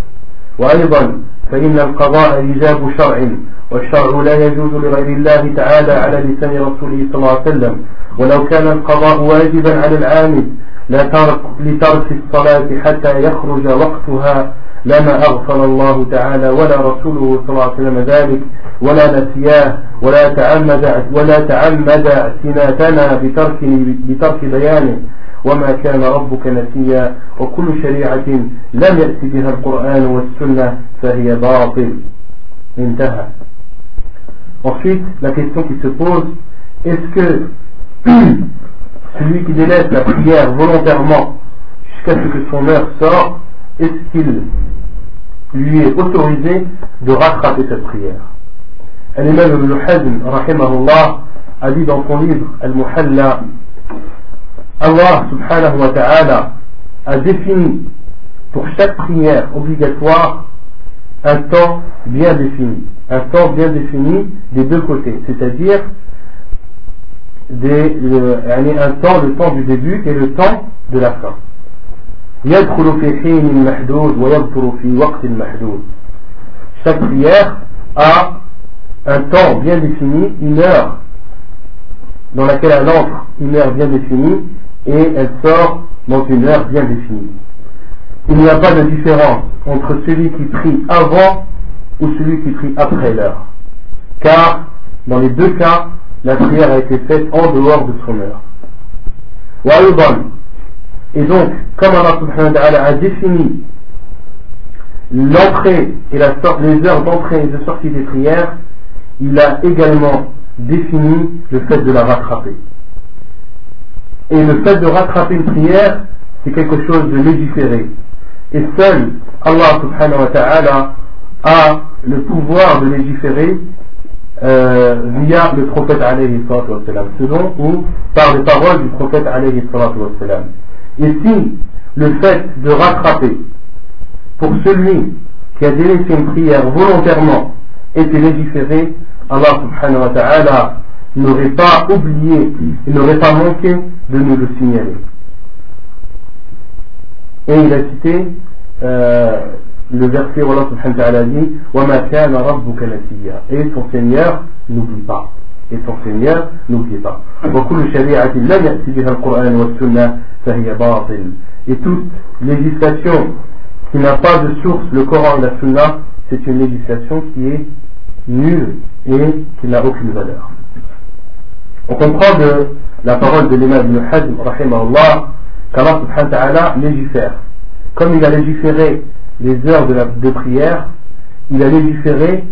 وأيضا فإن القضاء إيجاب شرع والشرع لا يجوز لغير الله تعالى على لسان رسوله صلى الله عليه وسلم. ولو كان القضاء واجبا على العامد لا ترك لترك الصلاة حتى يخرج وقتها. لما أغفر الله تعالى ولا رسوله صلى الله عليه وسلم ذلك ولا نسياه ولا تعمد ولا تعمد اعتناتنا بترك بترك بيانه. وما كان ربك نسيا. وكل شريعة لم يأتي بها القرآن والسنة فهي باطل. انتهى. Ensuite, la question qui se pose, est-ce que celui qui délaisse la prière volontairement jusqu'à ce que son heure sorte, est-ce qu'il lui est autorisé de rattraper cette prière? Al-Imam Ibn Hazm, a dit dans son livre Al-Muhalla, Allah subhanahu wa ta'ala a défini pour chaque prière obligatoire un temps bien défini. Un temps bien défini des deux côtés, c'est-à-dire un temps, le temps du début et le temps de la fin. Chaque prière a un temps bien défini, une heure dans laquelle elle entre, une heure bien définie, et elle sort dans une heure bien définie. Il n'y a pas de différence entre celui qui prie avant ou celui qui prie après l'heure. Car, dans les deux cas, la prière a été faite en dehors de son heure. Et donc, comme Allah subhanahu wa a défini l'entrée et la les heures d'entrée et de sortie des prières, il a également défini le fait de la rattraper. Et le fait de rattraper une prière, c'est quelque chose de légiféré. Et seul Allah subhanahu wa ta'ala a le pouvoir de légiférer euh, via le prophète alayhi selon ou par les paroles du prophète alayhi Et si le fait de rattraper pour celui qui a délaissé une prière volontairement était légiféré, Allah subhanahu wa ta'ala n'aurait pas oublié, n'aurait pas manqué de nous le signaler. Et il a cité euh, le verset où Allah subhanahu wa ta'ala dit وَمَا كَانَ رَبُّكَ نَسِيًّا Et ton Seigneur n'oublie pas. Et ton Seigneur n'oublie pas. وَكُلُّ شَرِيعَةٍ لَمْ يَأْتِ بِهَا الْقُرْآنُ وَالسُّنَّةِ فَهِيَ بَاطِلٌ Et toute législation qui qui n'a pas de source, le Coran et la Sunna, c'est une législation qui est nulle et qui n'a aucune valeur. On comprend de la parole de l'imam Ibn Hazm, rahimahullah, qu'Allah subhanahu wa ta'ala légifère. Comme il a légiféré les heures de, la, prière, il a légiféré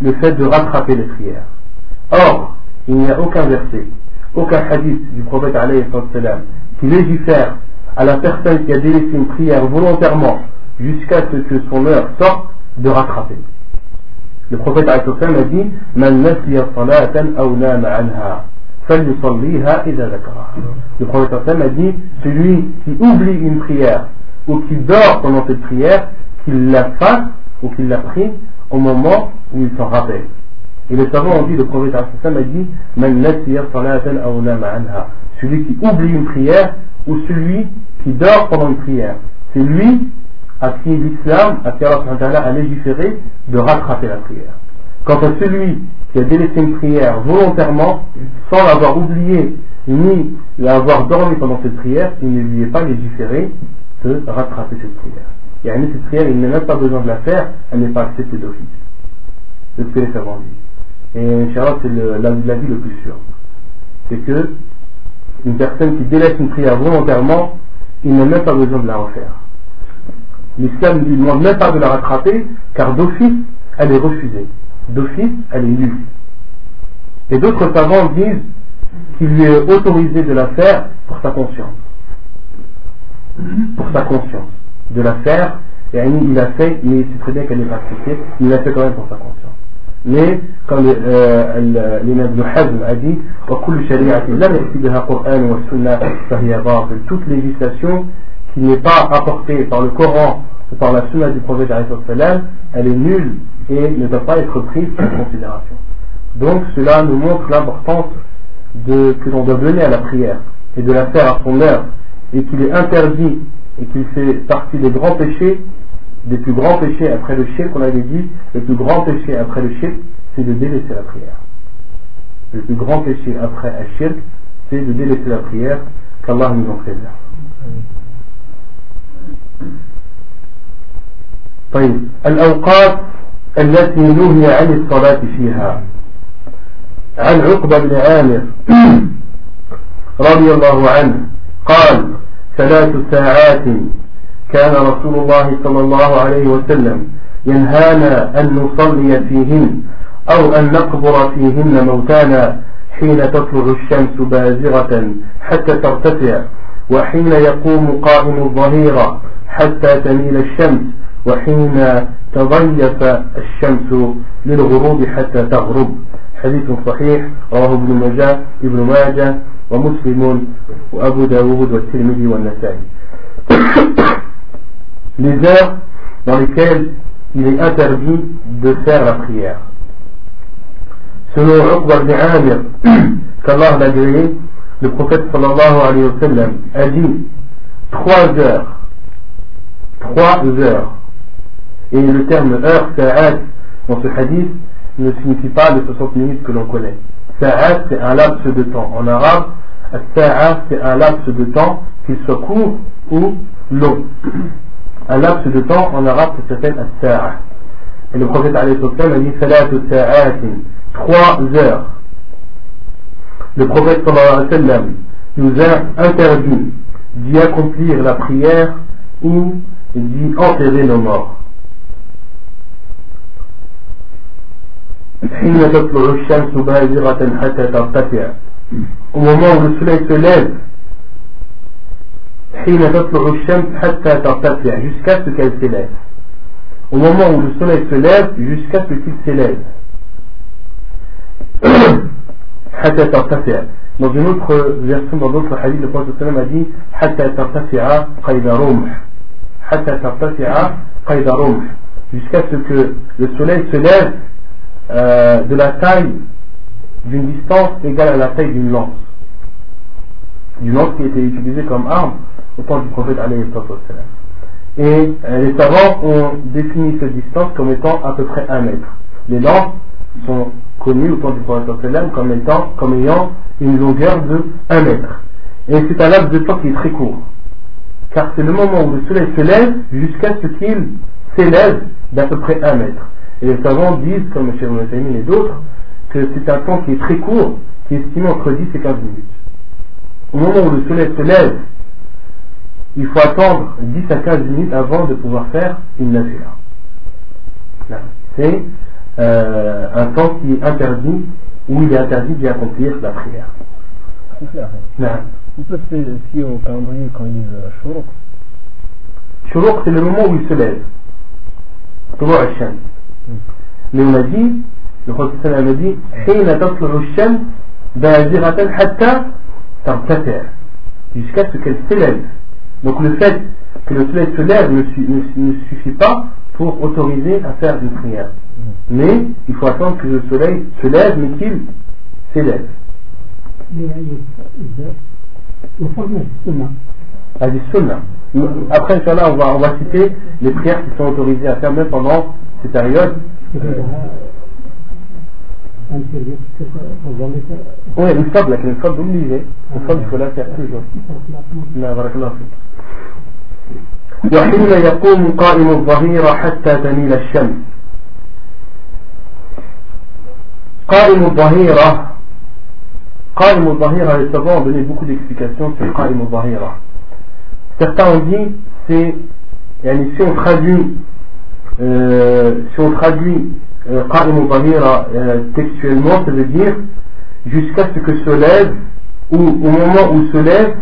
le fait de rattraper les prières. Or, il n'y a aucun verset, aucun hadith du prophète qui légifère à la personne qui a délaissé une prière volontairement jusqu'à ce que son heure sorte de rattraper. Le prophète a dit Man le prophète a dit celui qui oublie une prière ou qui dort pendant cette prière qu'il la fasse ou qu'il la prie au moment où il s'en rappelle. Et les savants ont dit le prophète a dit celui qui oublie une prière ou celui qui dort pendant une prière. C'est lui à qui l'islam à qui Allah a légiféré de rattraper la prière. Quant à celui qui a délaissé une prière volontairement, sans l'avoir oublié, ni l'avoir dormi pendant cette prière, il ne lui est pas légiféré de rattraper cette prière. À cette prière, il n'a même pas besoin de la faire, elle n'est pas acceptée d'office. C'est ce que les savants disent. Et Inch'Allah, c'est l'avis le plus sûr. C'est que une personne qui délaisse une prière volontairement, il n'a même pas besoin de la refaire. L'islam ne demande même pas de la rattraper, car d'office, elle est refusée d'office, elle est nulle. Et d'autres savants disent qu'il lui est autorisé de la faire pour sa conscience. Pour sa conscience. De la faire, et il l'a fait, mais il sait très bien qu'elle n'est pas acceptée, il l'a fait quand même pour sa conscience. Mais, comme euh, l'imam Ibn Hazm a dit, toute législation qui n'est pas apportée par le Coran ou par la sunna du prophète elle est nulle et ne doit pas être prise en considération. Donc cela nous montre l'importance que l'on doit donner à la prière et de la faire à son heure et qu'il est interdit et qu'il fait partie des grands péchés, des plus grands péchés après le shirk, qu'on avait dit, le plus grand péché après le shirk, c'est de délaisser la prière. Le plus grand péché après le shirk, c'est de délaisser la prière, qu'Allah nous en préserve. طيب الأوقات التي نهي عن الصلاة فيها عن عقبة بن عامر رضي الله عنه قال ثلاث ساعات كان رسول الله صلى الله عليه وسلم ينهانا أن نصلي فيهن أو أن نقبر فيهن موتانا حين تطلع الشمس بازغة حتى ترتفع وحين يقوم قائم الظهيرة حتى تميل الشمس وحين تضيف الشمس للغروب حتى تغرب. حديث صحيح رواه ابن ماجه ابن ماجه. ومسلم وأبو داود والترمذي والنسائي les heures dans lesquelles il est interdit de faire la prière. Selon Uqba ibn Amir, qu'Allah l'a agréé, le prophète sallallahu alayhi wa sallam a dit trois heures. Trois heures. Et le terme heure, sa'at, dans ce hadith, ne signifie pas les 60 minutes que l'on connaît. Sa'at, c'est un laps de temps. En arabe, sa'a, c'est un laps de temps, qu'il soit court ou long. Un laps de temps, en arabe, ça s'appelle as-sa'a. Et le prophète a dit salatu sa'atin, trois heures. Le prophète sallallahu alayhi wa sallam nous a interdit d'y accomplir la prière ou d'y enterrer nos morts. حين تطلع الشمس بازغة حتى ترتفع Au moment où le soleil se lève jusqu'à ce qu'elle s'élève au moment où le soleil se lève jusqu'à ce qu'il s'élève حتى ترتفع dans une autre version dans d'autres hadiths le prophète a dit jusqu'à ce que le soleil se lève Euh, de la taille d'une distance égale à la taille d'une lance. D'une lance qui était utilisée comme arme au temps du prophète Et euh, les savants ont défini cette distance comme étant à peu près un mètre. Les lances sont connues au temps du prophète comme, étant, comme ayant une longueur de 1 mètre. Et c'est un laps de temps qui est très court. car c'est le moment où le soleil se lève jusqu'à ce qu'il s'élève d'à peu près un mètre. Et les savants disent, comme M. Moussaïmin et d'autres, que c'est un temps qui est très court, qui est estimé entre 10 et 15 minutes. Au moment où le soleil se lève, il faut attendre 10 à 15 minutes avant de pouvoir faire une nafila. C'est euh, un temps qui est interdit, où il est interdit d'y accomplir la prière. On peut se au calendrier quand il dit euh, Shuruq. Shuruq, c'est le moment où il se lève. Mm. Mais on a dit le prophète a dit jusqu'à ce qu'elle s'élève. Donc le fait que le soleil se lève ne, suffit pas pour autoriser à faire une prière. Mais il faut attendre que le soleil se lève, mais qu'il s'élève. Ah, après, Inch'Allah, on va, on va citer les prières qui sont autorisées à faire même pendant ces périodes. Euh, fable, une fable obligée. Une fable, il faut la faire toujours. لا بارك الله فيك. وحين يقوم قائم الظهيرة حتى تميل الشمس قائم الظهيرة قائم الظهيرة les savants ont donné beaucoup d'explications sur قائم الظهيرة certains ont dit c'est si on traduit euh, si on traduit Qarim euh, textuellement, ça veut dire jusqu'à ce que se lève, ou au moment où se lève,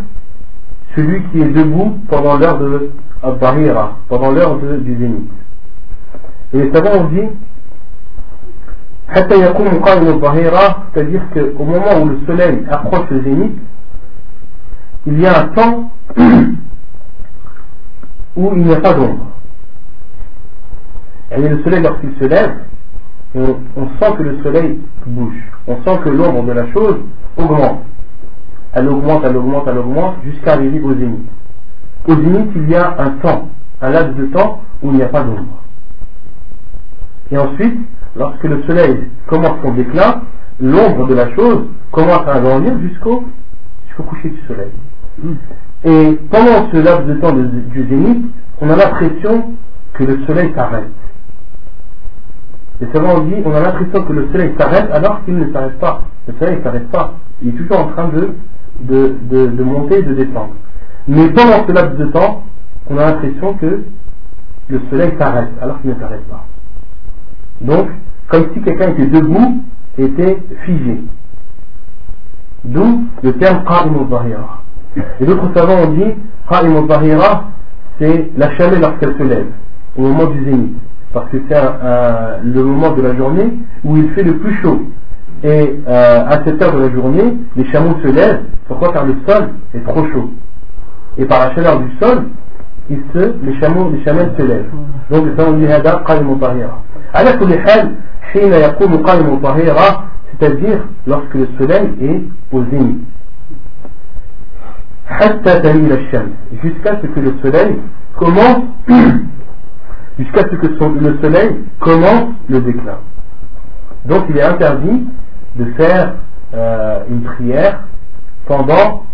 celui qui est debout pendant l'heure de Abdarira, pendant l'heure du zénith. Et les savants ont dit, c'est-à-dire qu'au moment où le soleil approche le zénith, il y a un temps où il n'y a pas d'ombre. Et le soleil, lorsqu'il se lève, on, on, sent que le soleil bouge. On sent que l'ombre de la chose augmente. Elle augmente, elle augmente, elle augmente, jusqu'à arriver au zénith. Au zénith, il y a un temps, un laps de temps où il n'y a pas d'ombre. Et ensuite, lorsque le soleil commence son déclin, l'ombre de la chose commence à agrandir jusqu'au coucher du soleil. Et pendant ce laps de temps de, du zénith, on a l'impression que le soleil s'arrête. Et savants on dit, on a l'impression que le soleil s'arrête alors qu'il ne s'arrête pas. Le soleil ne s'arrête pas. Il est toujours en train de, monter et de descendre. Mais pendant ce laps de temps, on a l'impression que le soleil s'arrête alors qu'il ne s'arrête pas. Donc, comme si quelqu'un était debout, était figé. D'où le terme Qa'im al-Zahira. Et d'autres savants ont dit Qa'im al-Zahira, c'est la chaleur lorsqu'elle se lève, au moment du zénith parce que c'est le moment de la journée où il fait le plus chaud. Et euh, à cette heure de la journée, les chameaux se lèvent. Pourquoi Car le sol est trop chaud. Et par la chaleur du sol, les chameaux, se lèvent. Donc ça on dit Hada Qalim Alors c'est-à-dire lorsque le soleil est au zénith. Jusqu'à ce que le soleil commence jusqu'à ce que le soleil commence le déclin. Donc il est interdit de faire euh, une prière pendant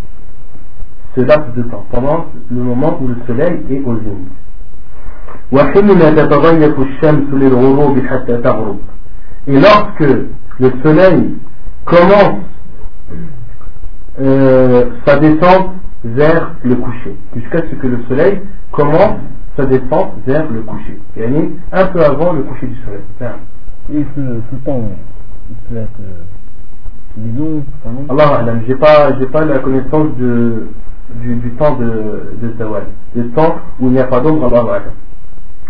ce laps de temps pendant le moment où le soleil est au zénith. et lorsque le soleil commence euh, sa descente vers le coucher, jusqu'à ce que le soleil commence sa descente vers le coucher, et un peu avant le coucher du soleil. Et ce, ce temps, il peut être euh, Allah j'ai pas, pas la connaissance de, du, du temps de, de Zawal, le temps où il n'y a pas d'ombre, Allah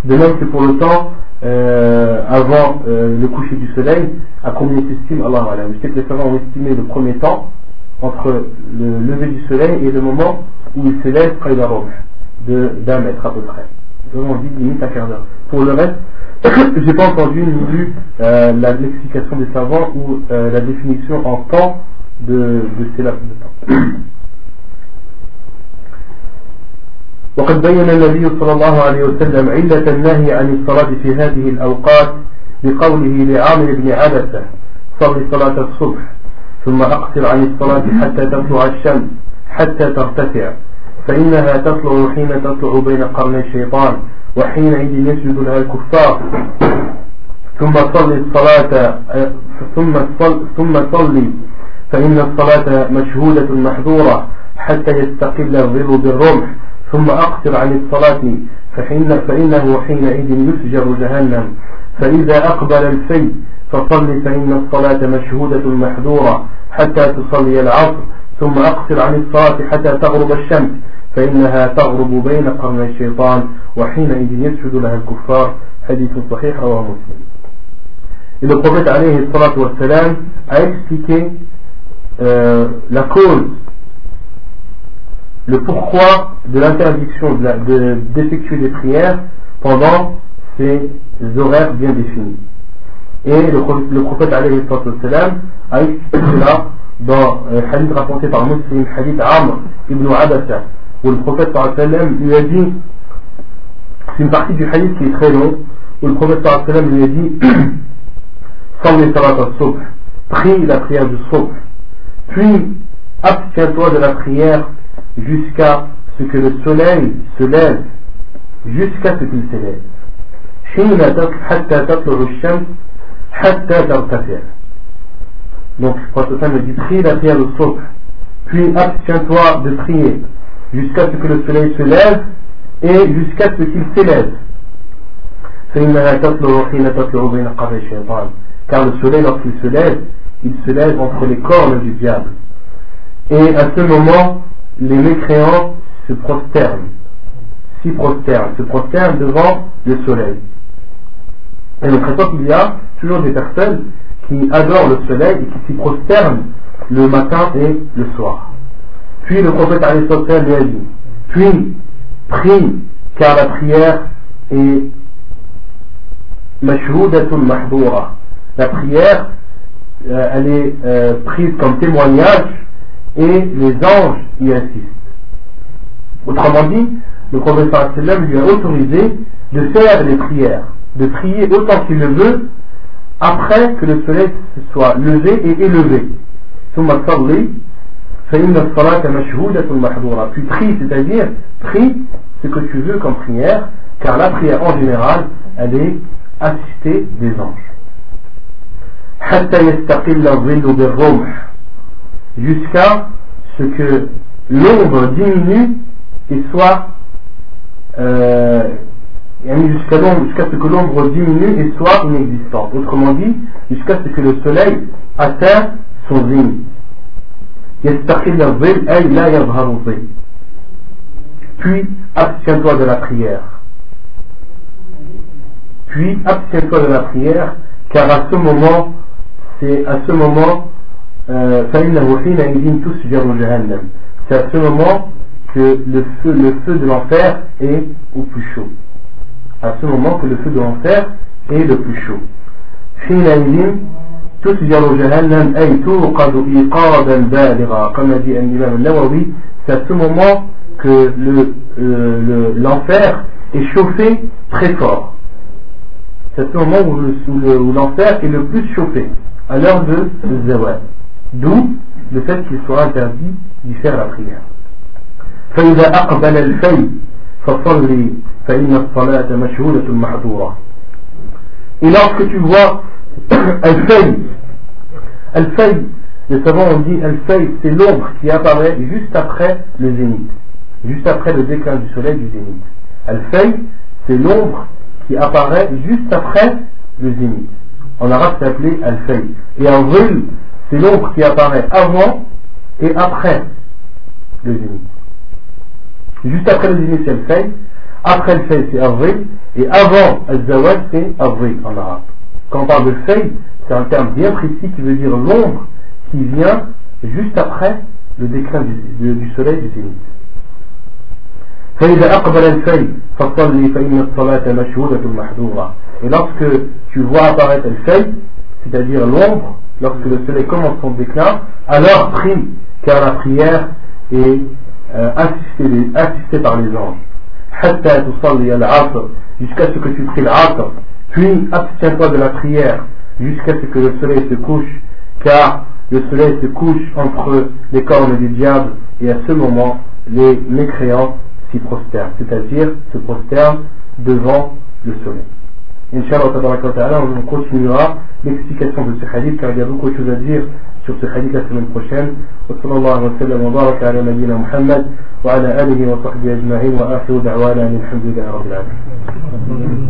de même que pour le temps euh, avant euh, le coucher du soleil, à combien s'estime Allah Je sais que les savants ont estimé le premier temps entre le lever du soleil et le moment où il se lève près de d'un mètre à peu près. Donc on limite à quart d'heure. Pour le reste, j'ai pas entendu ni vu euh, l'explication des savants ou euh, la définition en temps de, de ces laps de temps. وقد بين النبي صلى الله عليه وسلم علة النهي عن الصلاة في هذه الأوقات بقوله لعامر بن عبسة صل صلاة الصبح ثم أقصر عن الصلاة حتى تطلع الشمس حتى ترتفع فإنها تطلع حين تطلع بين قرني الشيطان وحينئذ يسجد لها الكفار. ثم صلي الصلاة ثم صل ثم صلي. فإن الصلاة مشهودة محظورة حتى يستقل الظل بالرمح. ثم أقصر عن الصلاة فحين فإنه حينئذ يسجر جهنم. فإذا أقبل الفي فصل فإن الصلاة مشهودة محذورة حتى تصلي العصر. ثم أقصر عن الصلاة حتى تغرب الشمس فإنها تغرب بين قرني الشيطان وحينئذ يسجد لها الكفار حديث صحيح رواه مسلم Et le prophète alayhi salatu wassalam a expliqué euh, la cause, le pourquoi de l'interdiction d'effectuer de, des prières pendant ces horaires bien définis. Et le, le prophète alayhi sallam a expliqué cela dans le euh, hadith raconté par Muslim, hadith Amr ibn Abasa, où le prophète sallam lui a dit, c'est une partie du hadith qui est très long, où le prophète sallam lui a dit, Salli salat al-subh, prie la prière du subh, puis abstiens-toi de la prière jusqu'à ce que le soleil se lève, jusqu'à ce qu'il s'élève. حين حتى تطلع الشمس حتى ترتفع donc prophète me dit prie la prière de soupe puis abstiens-toi de prier jusqu'à ce que le soleil se lève et jusqu'à ce qu'il s'élève. Car le soleil lorsqu'il se lève il se lève entre les cornes du diable. Et à ce moment les mécréants se prosternent. S'y prosternent. Se prosternent devant le soleil. Et le qu'il y a toujours des personnes qui adorent le soleil et qui s'y prosternent le matin et le soir. Puis le prophète Aristotle lui a dit, puis prie, car la prière est. La prière, euh, elle est euh, prise comme témoignage et les anges y assistent. Autrement dit, le prophète lui a autorisé de faire les prières de prier autant qu'il le veut après que le soleil se soit levé et élevé. Puis prie, c'est-à-dire prie ce que tu veux comme prière, car la prière en général, elle est assistée des anges. Jusqu'à ce que l'ombre diminue et soit euh, jusqu'à ce que l'ombre diminue et soit inexistante. Autrement dit, jusqu'à ce que le soleil atteint son zénith. Puis abstiens-toi de la prière. Puis abstiens-toi de la prière, car à ce moment, c'est à ce moment, euh, c'est à ce moment que le feu, le feu de l'enfer est au plus chaud à ce moment que le feu de l'enfer est le plus chaud. comme a dit l'imam Nawawi c'est à ce moment que euh, l'enfer est chauffé très fort c'est à ce moment où l'enfer est le plus chauffé à l'heure de Zawad d'où le fait qu'il soit interdit d'y faire la prière فإذا أقبل الفي فصلي فإن الصلاة مشهودة محظورة Et lorsque tu vois Al-Fay, Al-Fay, les savants ont dit Al-Fay, c'est l'ombre qui apparaît juste après le zénith, juste après le déclin du soleil du zénith. Al-Fay, c'est l'ombre qui apparaît juste après le zénith. En arabe, c'est appelé Al-Fay. Et en vril, c'est l'ombre qui apparaît avant et après le zénith. Juste après le zénith, c'est Al-Fay. Après le fait, c'est avril. Et avant le zawad, c'est avril en arabe. Quand on parle de fay, c'est un terme bien précis qui veut dire l'ombre qui vient juste après le déclin du, du, soleil du zénith. Et lorsque tu vois apparaître le fay, c'est-à-dire l'ombre, lorsque le soleil commence son déclin, alors prie, car la prière est euh, assistée, assistée par les anges. Jusqu'à ce que tu pries l'asr. Puis abstiens-toi de la prière jusqu'à ce que le soleil se couche car le soleil se couche entre les cornes du diable et à ce moment les mécréants s'y prosternent, c'est-à-dire se prosternent devant le soleil. Inch'Allah, on continuera l'explication de ce hadith car il y a beaucoup de choses à dire شفت الحديث من قشان وصلى الله وسلم وبارك على نبينا محمد وعلى آله وصحبه أجمعين وآخر دعوانا الحمد لله رب العالمين.